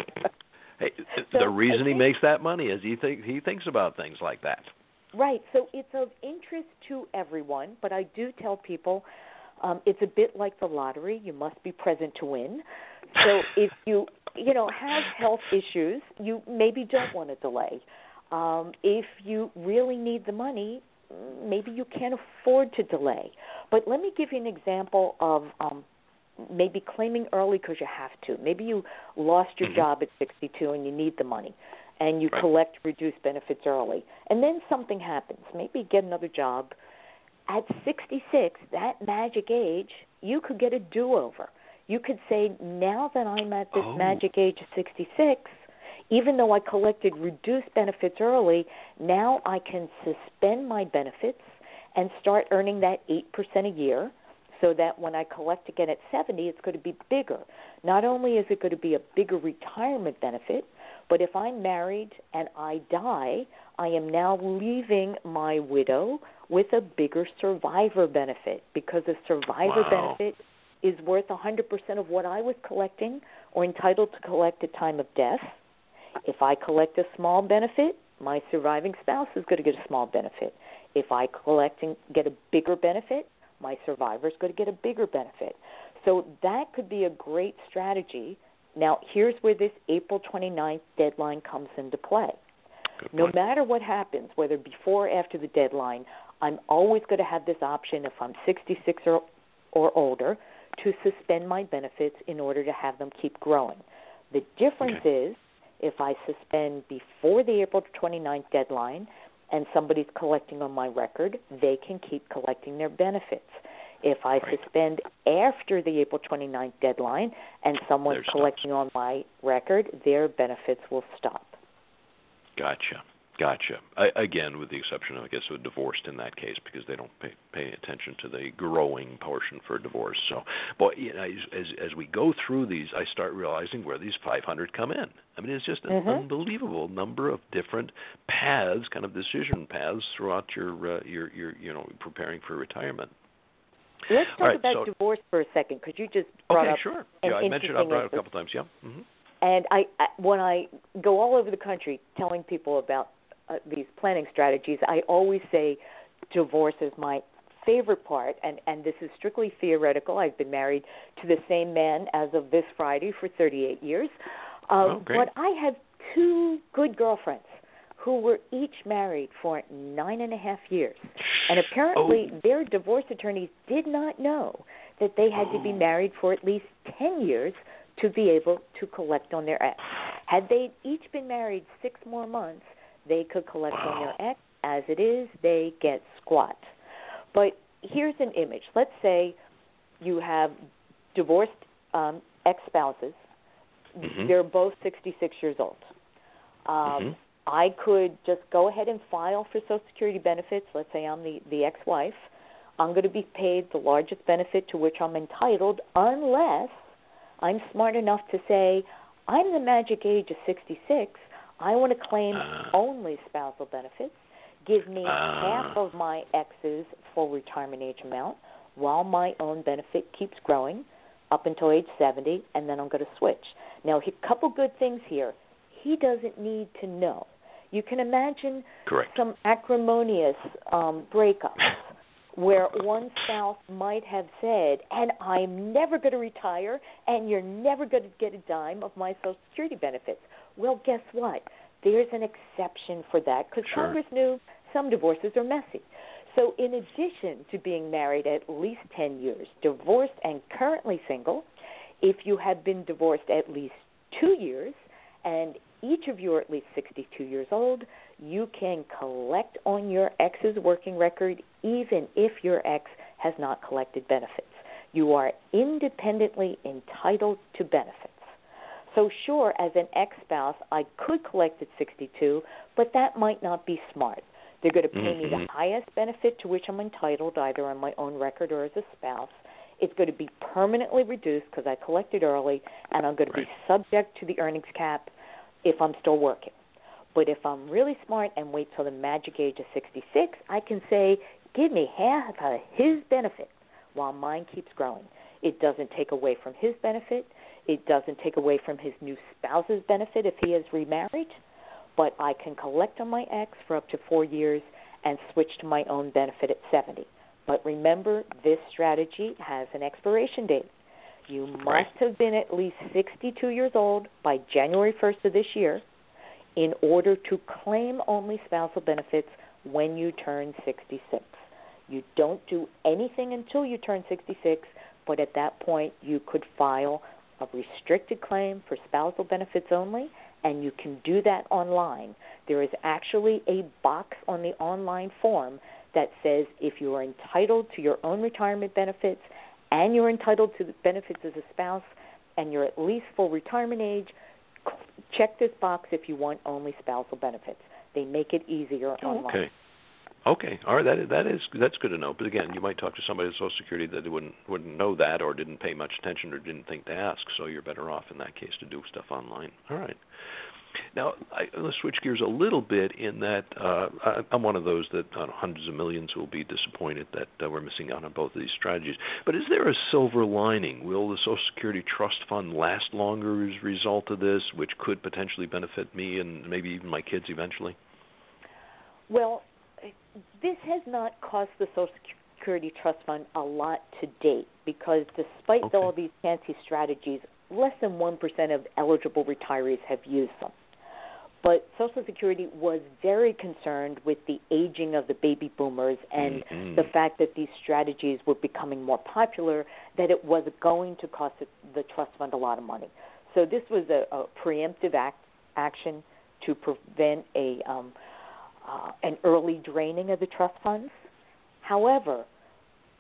hey, so the reason he makes that money is he think he thinks about things like that. Right. So it's of interest to everyone, but I do tell people um, it's a bit like the lottery. You must be present to win. So <laughs> if you you know have health issues, you maybe don't want to delay. Um, if you really need the money, maybe you can't afford to delay. But let me give you an example of um, maybe claiming early because you have to. Maybe you lost your Mhm. job at 62 and you need the money, and you Right. collect reduced benefits early, and then something happens. Maybe you get another job. At 66, that magic age, you could get a do-over. You could say, now that I'm at this Oh. magic age of 66, even though I collected reduced benefits early, now I can suspend my benefits and start earning that 8% a year so that when I collect again at 70, it's going to be bigger. Not only is it going to be a bigger retirement benefit, but if I'm married and I die, I am now leaving my widow with a bigger survivor benefit because a survivor Wow. benefit is worth 100% of what I was collecting or entitled to collect at time of death. If I collect a small benefit, my surviving spouse is going to get a small benefit. If I collect and get a bigger benefit, my survivor is going to get a bigger benefit. So that could be a great strategy. Now, here's where this April 29th deadline comes into play. No matter what happens, whether before or after the deadline, I'm always going to have this option if I'm 66 or, or older to suspend my benefits in order to have them keep growing. The difference is if I suspend before the April 29th deadline and somebody's collecting on my record, they can keep collecting their benefits. If I Right. suspend after the April 29th deadline and someone's stops. collecting on my record, their benefits will stop. Gotcha. Gotcha. I, again, with the exception of, I guess, of divorced in that case, because they don't pay, pay attention to the growing portion for divorce. So, but you know, as as we go through these, I start realizing where these 500 come in. I mean, it's just an Mhm. unbelievable number of different paths, kind of decision paths throughout your uh, your your you know preparing for retirement. Let's talk right, about so- divorce for a second because you just brought Okay, up sure. an Yeah, I mentioned I brought it a couple times. Yeah. hmm And I, I when I go all over the country telling people about uh, these planning strategies, I always say divorce is my favorite part and and this is strictly theoretical. I've been married to the same man as of this Friday for 38 years. Uh, Oh, great. But I have two good girlfriends who were each married for nine and a half years. And apparently, Oh. their divorce attorneys did not know that they had to be Oh. married for at least 10 years to be able to collect on their ex. Had they each been married six more months, they could collect on Wow. their ex. As it is, they get squat. But here's an image. Let's say you have divorced um, ex spouses. Mhm. They're both 66 years old. Um, Mhm. I could just go ahead and file for Social Security benefits. Let's say I'm the, the ex wife. I'm going to be paid the largest benefit to which I'm entitled unless I'm smart enough to say, I'm the magic age of 66. I want to claim Ah. only spousal benefits. Give me Ah. half of my ex's full retirement age amount while my own benefit keeps growing up until age 70, and then I'm going to switch. Now, a couple good things here. He doesn't need to know. You can imagine Correct. some acrimonious um, breakups <laughs> where one spouse might have said, and I'm never going to retire, and you're never going to get a dime of my Social Security benefits. Well, guess what? There's an exception for that because Sure. Congress knew some divorces are messy. So, in addition to being married at least 10 years, divorced, and currently single, if you have been divorced at least two years and each of you are at least 62 years old, you can collect on your ex's working record even if your ex has not collected benefits. You are independently entitled to benefits. So, sure, as an ex spouse, I could collect at 62, but that might not be smart. They're going to pay me Mhm. the highest benefit to which I'm entitled, either on my own record or as a spouse. It's going to be permanently reduced because I collected early, and I'm going to Right. be subject to the earnings cap if I'm still working. But if I'm really smart and wait till the magic age of 66, I can say, give me half of his benefit while mine keeps growing. It doesn't take away from his benefit. It doesn't take away from his new spouse's benefit if he has remarried. But I can collect on my ex for up to four years and switch to my own benefit at 70. But remember, this strategy has an expiration date. You must have been at least 62 years old by January 1st of this year in order to claim only spousal benefits when you turn 66. You don't do anything until you turn 66, but at that point you could file a restricted claim for spousal benefits only, and you can do that online. There is actually a box on the online form that says if you are entitled to your own retirement benefits and you're entitled to the benefits as a spouse and you're at least full retirement age, check this box if you want only spousal benefits. They make it easier online. Okay. Okay, all right. That that is that's good to know. But again, you might talk to somebody at Social Security that wouldn't wouldn't know that, or didn't pay much attention, or didn't think to ask. So you're better off in that case to do stuff online. All right. Now, I, let's switch gears a little bit in that uh, I, I'm one of those that uh, hundreds of millions will be disappointed that uh, we're missing out on both of these strategies. But is there a silver lining? Will the Social Security Trust Fund last longer as a result of this, which could potentially benefit me and maybe even my kids eventually? Well, this has not cost the Social Security Trust Fund a lot to date because despite okay. all these fancy strategies, less than 1% of eligible retirees have used them. But Social Security was very concerned with the aging of the baby boomers and mm-hmm. the fact that these strategies were becoming more popular, that it was going to cost the trust fund a lot of money. So this was a, a preemptive act, action to prevent a um, uh, an early draining of the trust funds. However,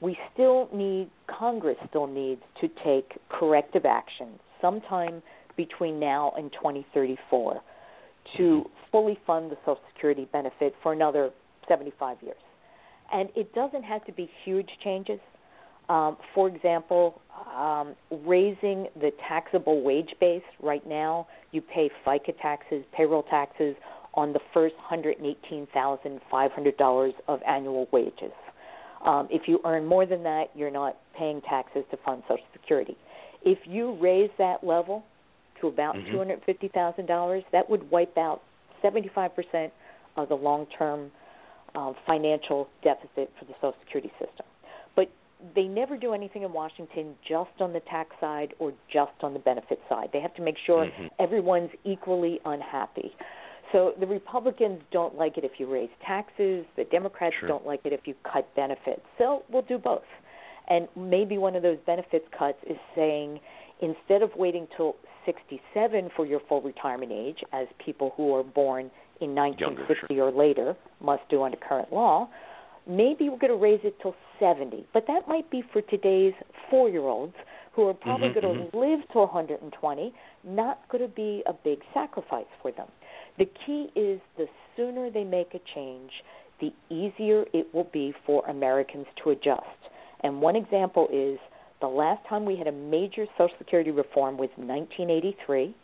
we still need Congress still needs to take corrective action sometime between now and 2034 to mm-hmm. fully fund the Social Security benefit for another 75 years. And it doesn't have to be huge changes. Um, for example, um, raising the taxable wage base. Right now, you pay FICA taxes, payroll taxes on the first $118,500 of annual wages. Um, if you earn more than that, you're not paying taxes to fund Social Security. If you raise that level to about mm-hmm. $250,000, that would wipe out 75% of the long term uh, financial deficit for the Social Security system. But they never do anything in Washington just on the tax side or just on the benefit side. They have to make sure mm-hmm. everyone's equally unhappy. So the Republicans don't like it if you raise taxes. The Democrats sure. don't like it if you cut benefits. So we'll do both. And maybe one of those benefits cuts is saying instead of waiting till 67 for your full retirement age, as people who are born in 1960 Younger, or later must do under current law, maybe we're going to raise it till 70. But that might be for today's four year olds who are probably mm-hmm, going to mm-hmm. live to 120, not going to be a big sacrifice for them. The key is the sooner they make a change, the easier it will be for Americans to adjust. And one example is the last time we had a major Social Security reform was 1983.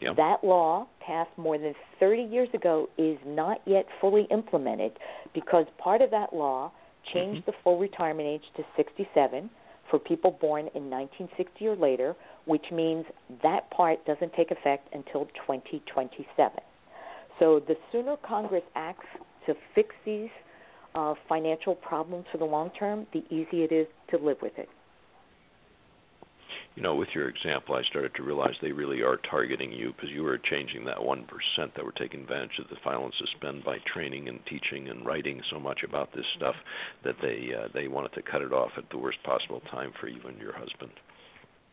Yep. That law, passed more than 30 years ago, is not yet fully implemented because part of that law changed mm-hmm. the full retirement age to 67 for people born in 1960 or later, which means that part doesn't take effect until 2027. So the sooner Congress acts to fix these uh, financial problems for the long term, the easier it is to live with it. You know, with your example, I started to realize they really are targeting you because you were changing that one percent that were taking advantage of the file and suspend by training and teaching and writing so much about this stuff that they uh, they wanted to cut it off at the worst possible time for you and your husband.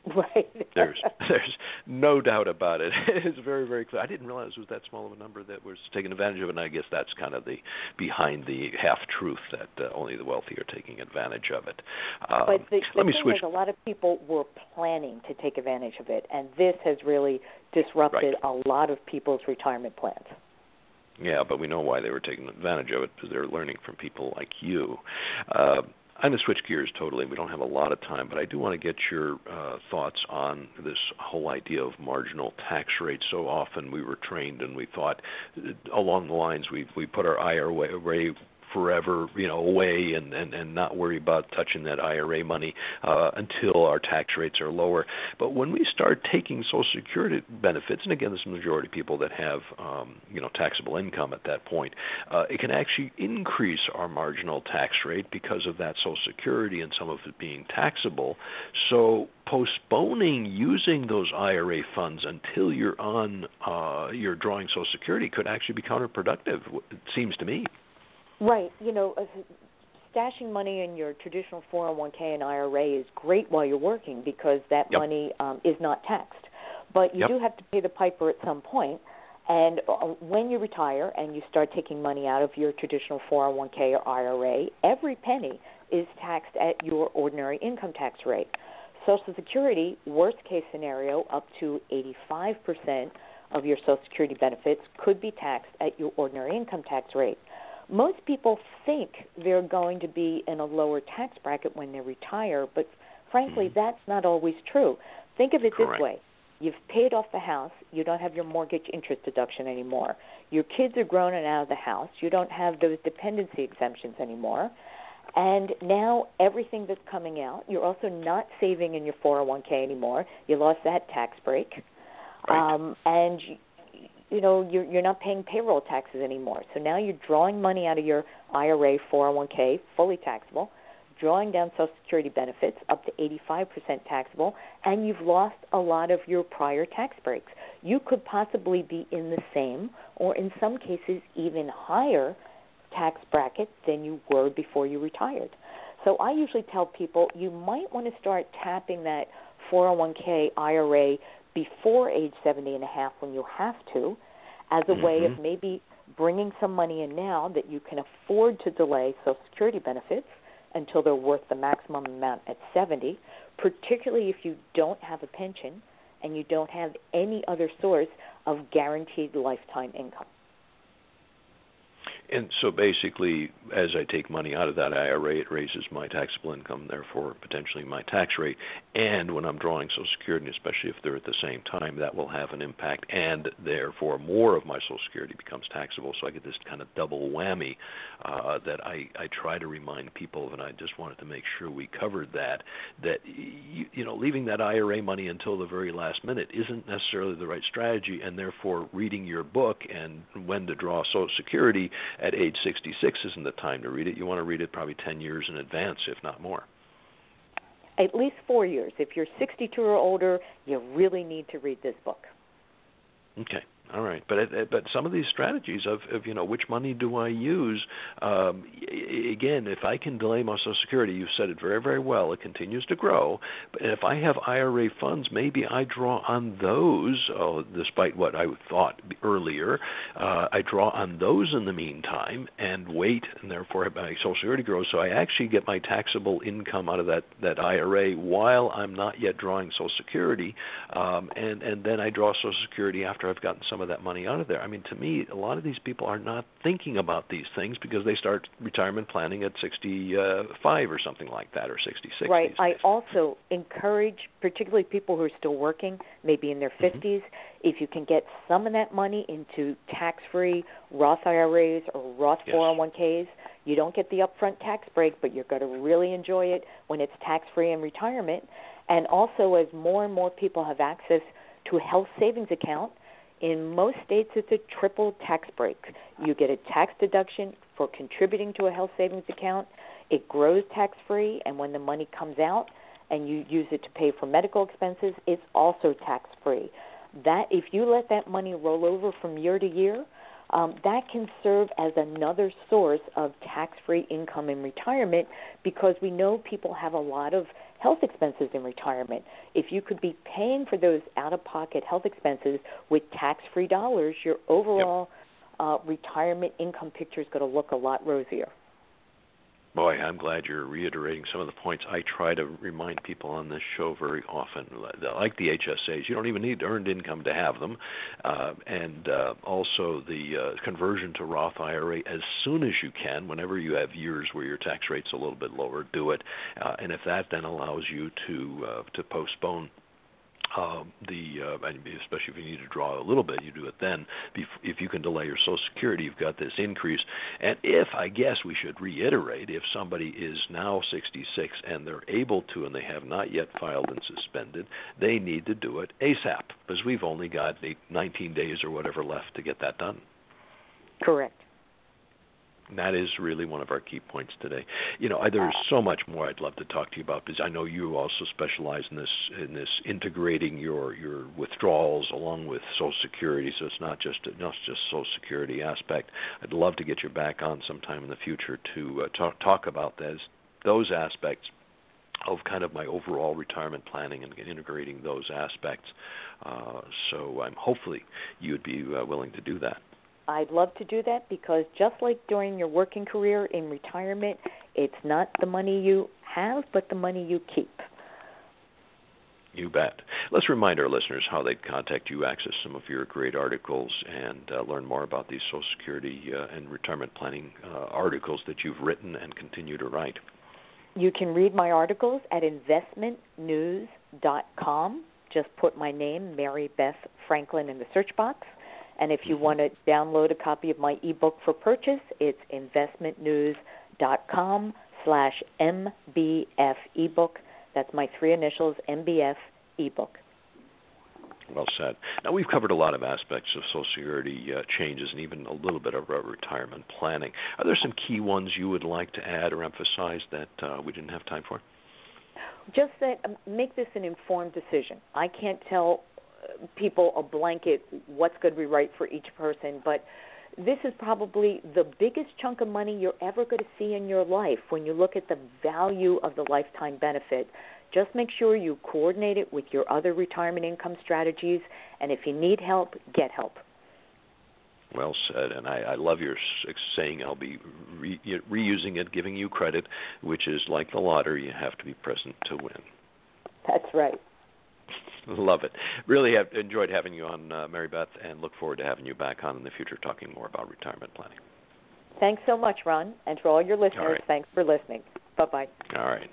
<laughs> Right. there's there's no doubt about it. <laughs> It's very very clear. I didn't realize it was that small of a number that was taken advantage of. And I guess that's kind of the behind the half truth that uh, only the wealthy are taking advantage of it. Um, but the, the let me thing switch. is, a lot of people were planning to take advantage of it, and this has really disrupted Right. a lot of people's retirement plans. Yeah, but we know why they were taking advantage of it because they're learning from people like you. Uh, I'm going to switch gears totally. We don't have a lot of time, but I do want to get your uh, thoughts on this whole idea of marginal tax rates. So often we were trained and we thought uh, along the lines we we put our IRA forever, you know, away and, and, and not worry about touching that IRA money uh, until our tax rates are lower. But when we start taking Social Security benefits, and again, there's a majority of people that have, um, you know, taxable income at that point, uh, it can actually increase our marginal tax rate because of that Social Security and some of it being taxable. So postponing using those IRA funds until you're on uh, you're drawing Social Security could actually be counterproductive. It seems to me. Right. You know, uh, stashing money in your traditional 401k and IRA is great while you're working because that Yep. money um, is not taxed. But you Yep. do have to pay the piper at some point. And uh, when you retire and you start taking money out of your traditional 401k or IRA, every penny is taxed at your ordinary income tax rate. Social Security, worst case scenario, up to 85% of your Social Security benefits could be taxed at your ordinary income tax rate. Most people think they're going to be in a lower tax bracket when they retire, but frankly, Mhm. that's not always true. Think of it Correct. this way you've paid off the house, you don't have your mortgage interest deduction anymore. Your kids are grown and out of the house, you don't have those dependency exemptions anymore. And now everything that's coming out, you're also not saving in your 401k anymore. You lost that tax break. Right. Um, and you, know you're you're not paying payroll taxes anymore. So now you're drawing money out of your IRA, 401k, fully taxable, drawing down Social Security benefits up to 85% taxable, and you've lost a lot of your prior tax breaks. You could possibly be in the same, or in some cases even higher, tax bracket than you were before you retired. So I usually tell people you might want to start tapping that 401k IRA before age 70 and a half when you have to as a way of Mhm. maybe bringing some money in now that you can afford to delay Social Security benefits until they're worth the maximum amount at 70, particularly if you don't have a pension and you don't have any other source of guaranteed lifetime income. And so basically, as I take money out of that IRA, it raises my taxable income, therefore potentially my tax rate. And when I'm drawing Social Security, especially if they're at the same time, that will have an impact, and therefore more of my Social Security becomes taxable. So I get this kind of double whammy uh, that I, I try to remind people of, and I just wanted to make sure we covered that. That you, you know, leaving that IRA money until the very last minute isn't necessarily the right strategy, and therefore reading your book and when to draw Social Security at age 66 isn't the time to read it. You want to read it probably 10 years in advance, if not more. At least four years. If you're 62 or older, you really need to read this book. Okay. All right, but it, but some of these strategies of, of you know which money do I use? Um, again, if I can delay my Social Security, you've said it very very well. It continues to grow, but if I have IRA funds, maybe I draw on those. Oh, despite what I thought earlier, uh, I draw on those in the meantime and wait, and therefore my Social Security grows. So I actually get my taxable income out of that that IRA while I'm not yet drawing Social Security, um, and and then I draw Social Security after I've gotten some of that money out of there. I mean, to me, a lot of these people are not thinking about these things because they start retirement planning at 65 or something like that, or 66. Right. I also encourage, particularly people who are still working, maybe in their Mhm. 50s, if you can get some of that money into tax-free Roth IRAs or Roth Yes. 401ks, you don't get the upfront tax break, but you're going to really enjoy it when it's tax-free in retirement. And also, as more and more people have access to a health savings account, in most states it's a triple tax break. You get a tax deduction for contributing to a health savings account. It grows tax free, and when the money comes out and you use it to pay for medical expenses, it's also tax free. That if you let that money roll over from year to year, um, that can serve as another source of tax free income in retirement because we know people have a lot of health expenses in retirement. If you could be paying for those out of pocket health expenses with tax free dollars, your overall uh, retirement income picture is going to look a lot rosier. Boy, I'm glad you're reiterating some of the points I try to remind people on this show very often. Like the HSAs, you don't even need earned income to have them, uh, and uh, also the uh, conversion to Roth IRA as soon as you can. Whenever you have years where your tax rate's a little bit lower, do it. Uh, and if that then allows you to uh, to postpone um, the uh, especially if you need to draw a little bit, you do it then. If you can delay your Social Security, you've got this increase. And if I guess we should reiterate, if somebody is now 66 and they're able to, and they have not yet filed and suspended, they need to do it ASAP because we've only got eight, 19 days or whatever left to get that done. Correct. That is really one of our key points today. You know, there's so much more I'd love to talk to you about because I know you also specialize in this in this integrating your your withdrawals along with Social Security. So it's not just not just Social Security aspect. I'd love to get you back on sometime in the future to uh, talk talk about those those aspects of kind of my overall retirement planning and integrating those aspects. Uh, so I'm hopefully you'd be uh, willing to do that. I'd love to do that because just like during your working career in retirement, it's not the money you have, but the money you keep. You bet. Let's remind our listeners how they'd contact you, access some of your great articles, and uh, learn more about these Social Security uh, and retirement planning uh, articles that you've written and continue to write. You can read my articles at investmentnews.com. Just put my name, Mary Beth Franklin, in the search box and if you want to download a copy of my ebook for purchase, it's investmentnews.com slash MBF ebook. That's my three initials, MBF ebook. Well said. Now we've covered a lot of aspects of Social Security uh, changes and even a little bit of uh, retirement planning. Are there some key ones you would like to add or emphasize that uh, we didn't have time for? Just that um, make this an informed decision. I can't tell people a blanket what's going to be right for each person, but this is probably the biggest chunk of money you're ever going to see in your life when you look at the value of the lifetime benefit. Just make sure you coordinate it with your other retirement income strategies, and if you need help, get help. Well said, and I, I love your saying. I'll be re- reusing it, giving you credit, which is like the lottery. You have to be present to win. That's right. <laughs> Love it. Really have enjoyed having you on, uh, Mary Beth, and look forward to having you back on in the future talking more about retirement planning. Thanks so much, Ron. And to all your listeners, all right. thanks for listening. Bye bye. All right.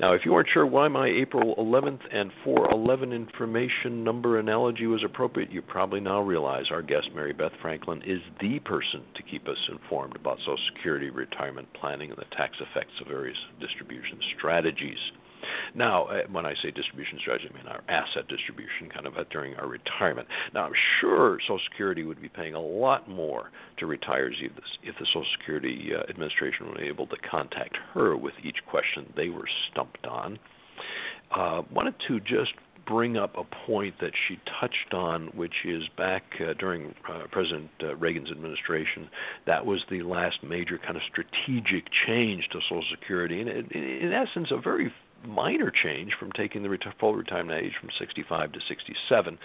Now, if you aren't sure why my April 11th and 411 information number analogy was appropriate, you probably now realize our guest, Mary Beth Franklin, is the person to keep us informed about Social Security retirement planning and the tax effects of various distribution strategies. Now, uh, when I say distribution strategy, I mean our asset distribution, kind of during our retirement. Now, I'm sure Social Security would be paying a lot more to retirees if, if the Social Security uh, Administration were able to contact her with each question they were stumped on. Uh, wanted to just bring up a point that she touched on, which is back uh, during uh, President uh, Reagan's administration. That was the last major kind of strategic change to Social Security, and it, in essence, a very minor change from taking the full retirement age from 65 to 67,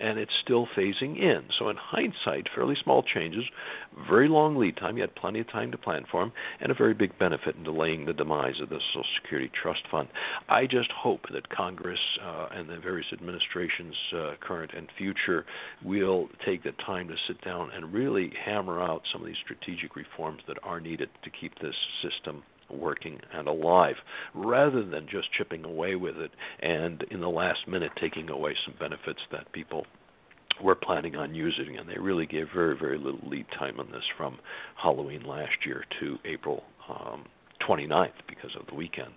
and it's still phasing in. So, in hindsight, fairly small changes, very long lead time. You had plenty of time to plan for them, and a very big benefit in delaying the demise of the Social Security Trust Fund. I just hope that Congress uh, and the various administrations, uh, current and future, will take the time to sit down and really hammer out some of these strategic reforms that are needed to keep this system working and alive rather than just chipping away with it and in the last minute taking away some benefits that people were planning on using and they really gave very very little lead time on this from Halloween last year to April um, 29th because of the weekend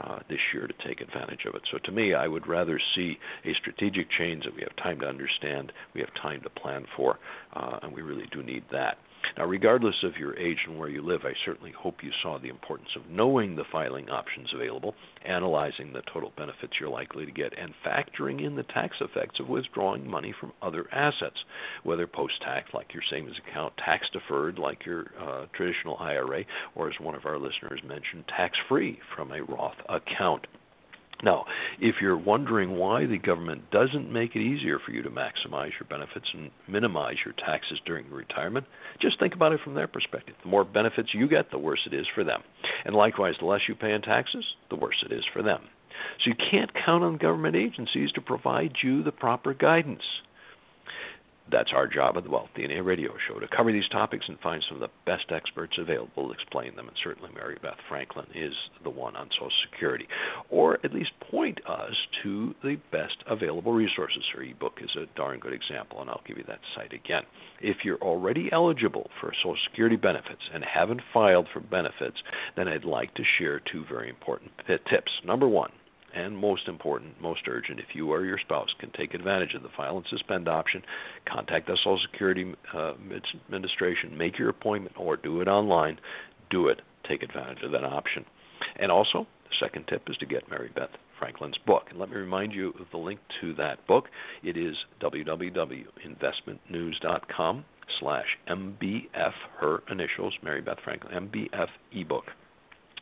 uh, this year to take advantage of it. So to me, I would rather see a strategic change that we have time to understand, we have time to plan for, uh, and we really do need that. Now, regardless of your age and where you live, I certainly hope you saw the importance of knowing the filing options available, analyzing the total benefits you're likely to get, and factoring in the tax effects of withdrawing money from other assets, whether post tax, like your savings account, tax deferred, like your uh, traditional IRA, or as one of our listeners mentioned, tax free from a Roth account. Now, if you're wondering why the government doesn't make it easier for you to maximize your benefits and minimize your taxes during retirement, just think about it from their perspective. The more benefits you get, the worse it is for them. And likewise, the less you pay in taxes, the worse it is for them. So you can't count on government agencies to provide you the proper guidance. That's our job at the Wealth DNA radio show to cover these topics and find some of the best experts available to explain them. And certainly Mary Beth Franklin is the one on Social Security. Or at least point us to the best available resources. Her ebook is a darn good example, and I'll give you that site again. If you're already eligible for Social Security benefits and haven't filed for benefits, then I'd like to share two very important tips. Number one, and most important, most urgent, if you or your spouse can take advantage of the file and suspend option, contact the Social Security uh, Administration, make your appointment, or do it online. Do it. Take advantage of that option. And also, the second tip is to get Mary Beth Franklin's book. And let me remind you of the link to that book. It is www.investmentnews.com slash MBF, her initials, Mary Beth Franklin, MBF ebook.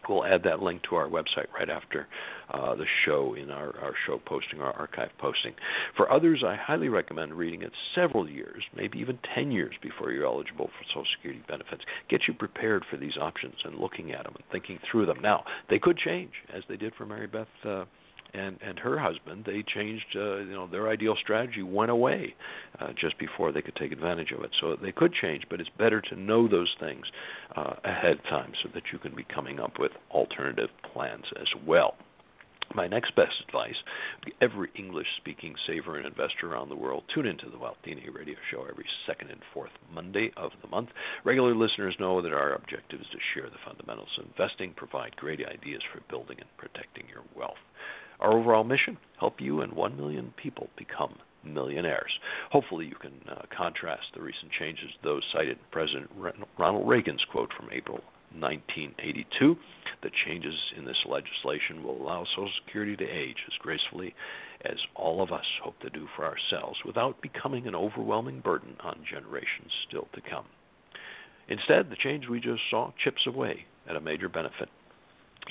We'll add that link to our website right after uh, the show in our, our show posting, our archive posting. For others, I highly recommend reading it several years, maybe even 10 years before you're eligible for Social Security benefits. Get you prepared for these options and looking at them and thinking through them. Now, they could change, as they did for Mary Beth. Uh, and and her husband they changed uh, you know their ideal strategy went away uh, just before they could take advantage of it so they could change but it's better to know those things uh, ahead of time so that you can be coming up with alternative plans as well my next best advice every English speaking saver and investor around the world tune into the Wealth DNA radio show every second and fourth Monday of the month. Regular listeners know that our objective is to share the fundamentals of investing, provide great ideas for building and protecting your wealth. Our overall mission help you and 1 million people become millionaires. Hopefully, you can uh, contrast the recent changes those cited in President Ronald Reagan's quote from April 1982. The changes in this legislation will allow Social Security to age as gracefully as all of us hope to do for ourselves without becoming an overwhelming burden on generations still to come. Instead, the change we just saw chips away at a major benefit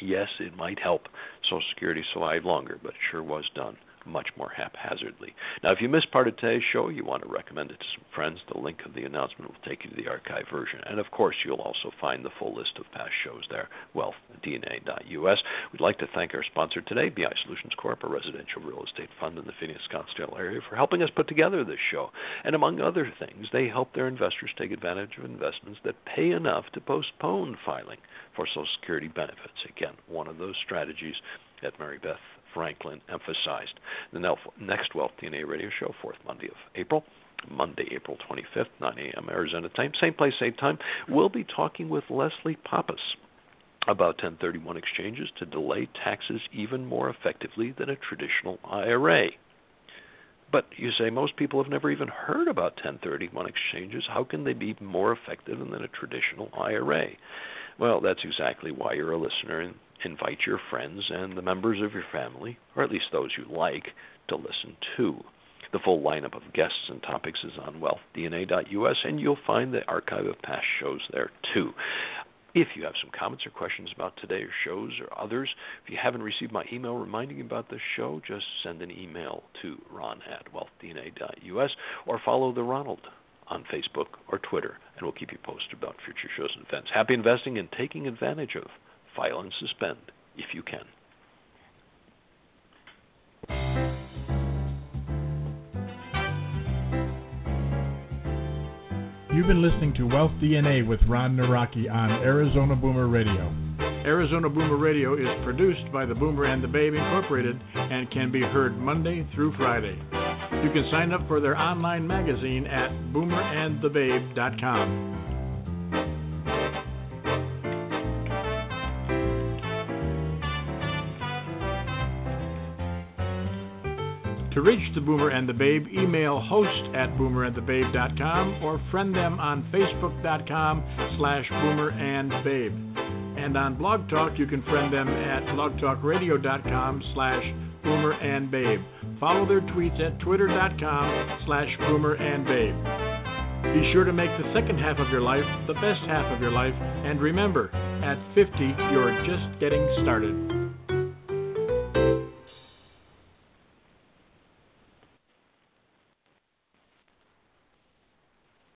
Yes, it might help Social Security survive longer, but it sure was done much more haphazardly. Now, if you missed part of today's show, you want to recommend it to some friends. The link of the announcement will take you to the archive version. And of course, you'll also find the full list of past shows there, wealthdna.us. We'd like to thank our sponsor today, BI Solutions Corp., a residential real estate fund in the Phoenix Scottsdale area, for helping us put together this show. And among other things, they help their investors take advantage of investments that pay enough to postpone filing for Social Security benefits. Again, one of those strategies that Mary Beth Franklin emphasized. The next Wealth DNA radio show, fourth Monday of April, Monday, April 25th, 9 a.m. Arizona time, same place, same time. We'll be talking with Leslie Pappas about 1031 exchanges to delay taxes even more effectively than a traditional IRA. But you say most people have never even heard about 1031 exchanges. How can they be more effective than a traditional IRA? Well, that's exactly why you're a listener, and invite your friends and the members of your family, or at least those you like, to listen to. The full lineup of guests and topics is on wealthdna.us, and you'll find the archive of past shows there too. If you have some comments or questions about today's shows or others, if you haven't received my email reminding you about the show, just send an email to ron at wealthdna.us or follow the Ronald on Facebook or Twitter, and we'll keep you posted about future shows and events. Happy investing and taking advantage of file and suspend if you can. You've been listening to Wealth DNA with Ron Nawrocki on Arizona Boomer Radio. Arizona Boomer Radio is produced by the Boomer and the Babe Incorporated and can be heard Monday through Friday. You can sign up for their online magazine at boomerandthebabe.com. To reach the Boomer and the Babe, email host at boomerandthebabe.com or friend them on facebook.com slash boomerandbabe. And on Blog Talk, you can friend them at blogtalkradio.com slash boomerandbabe. Follow their tweets at twitter.com slash boomer and babe. Be sure to make the second half of your life the best half of your life, and remember, at 50, you're just getting started.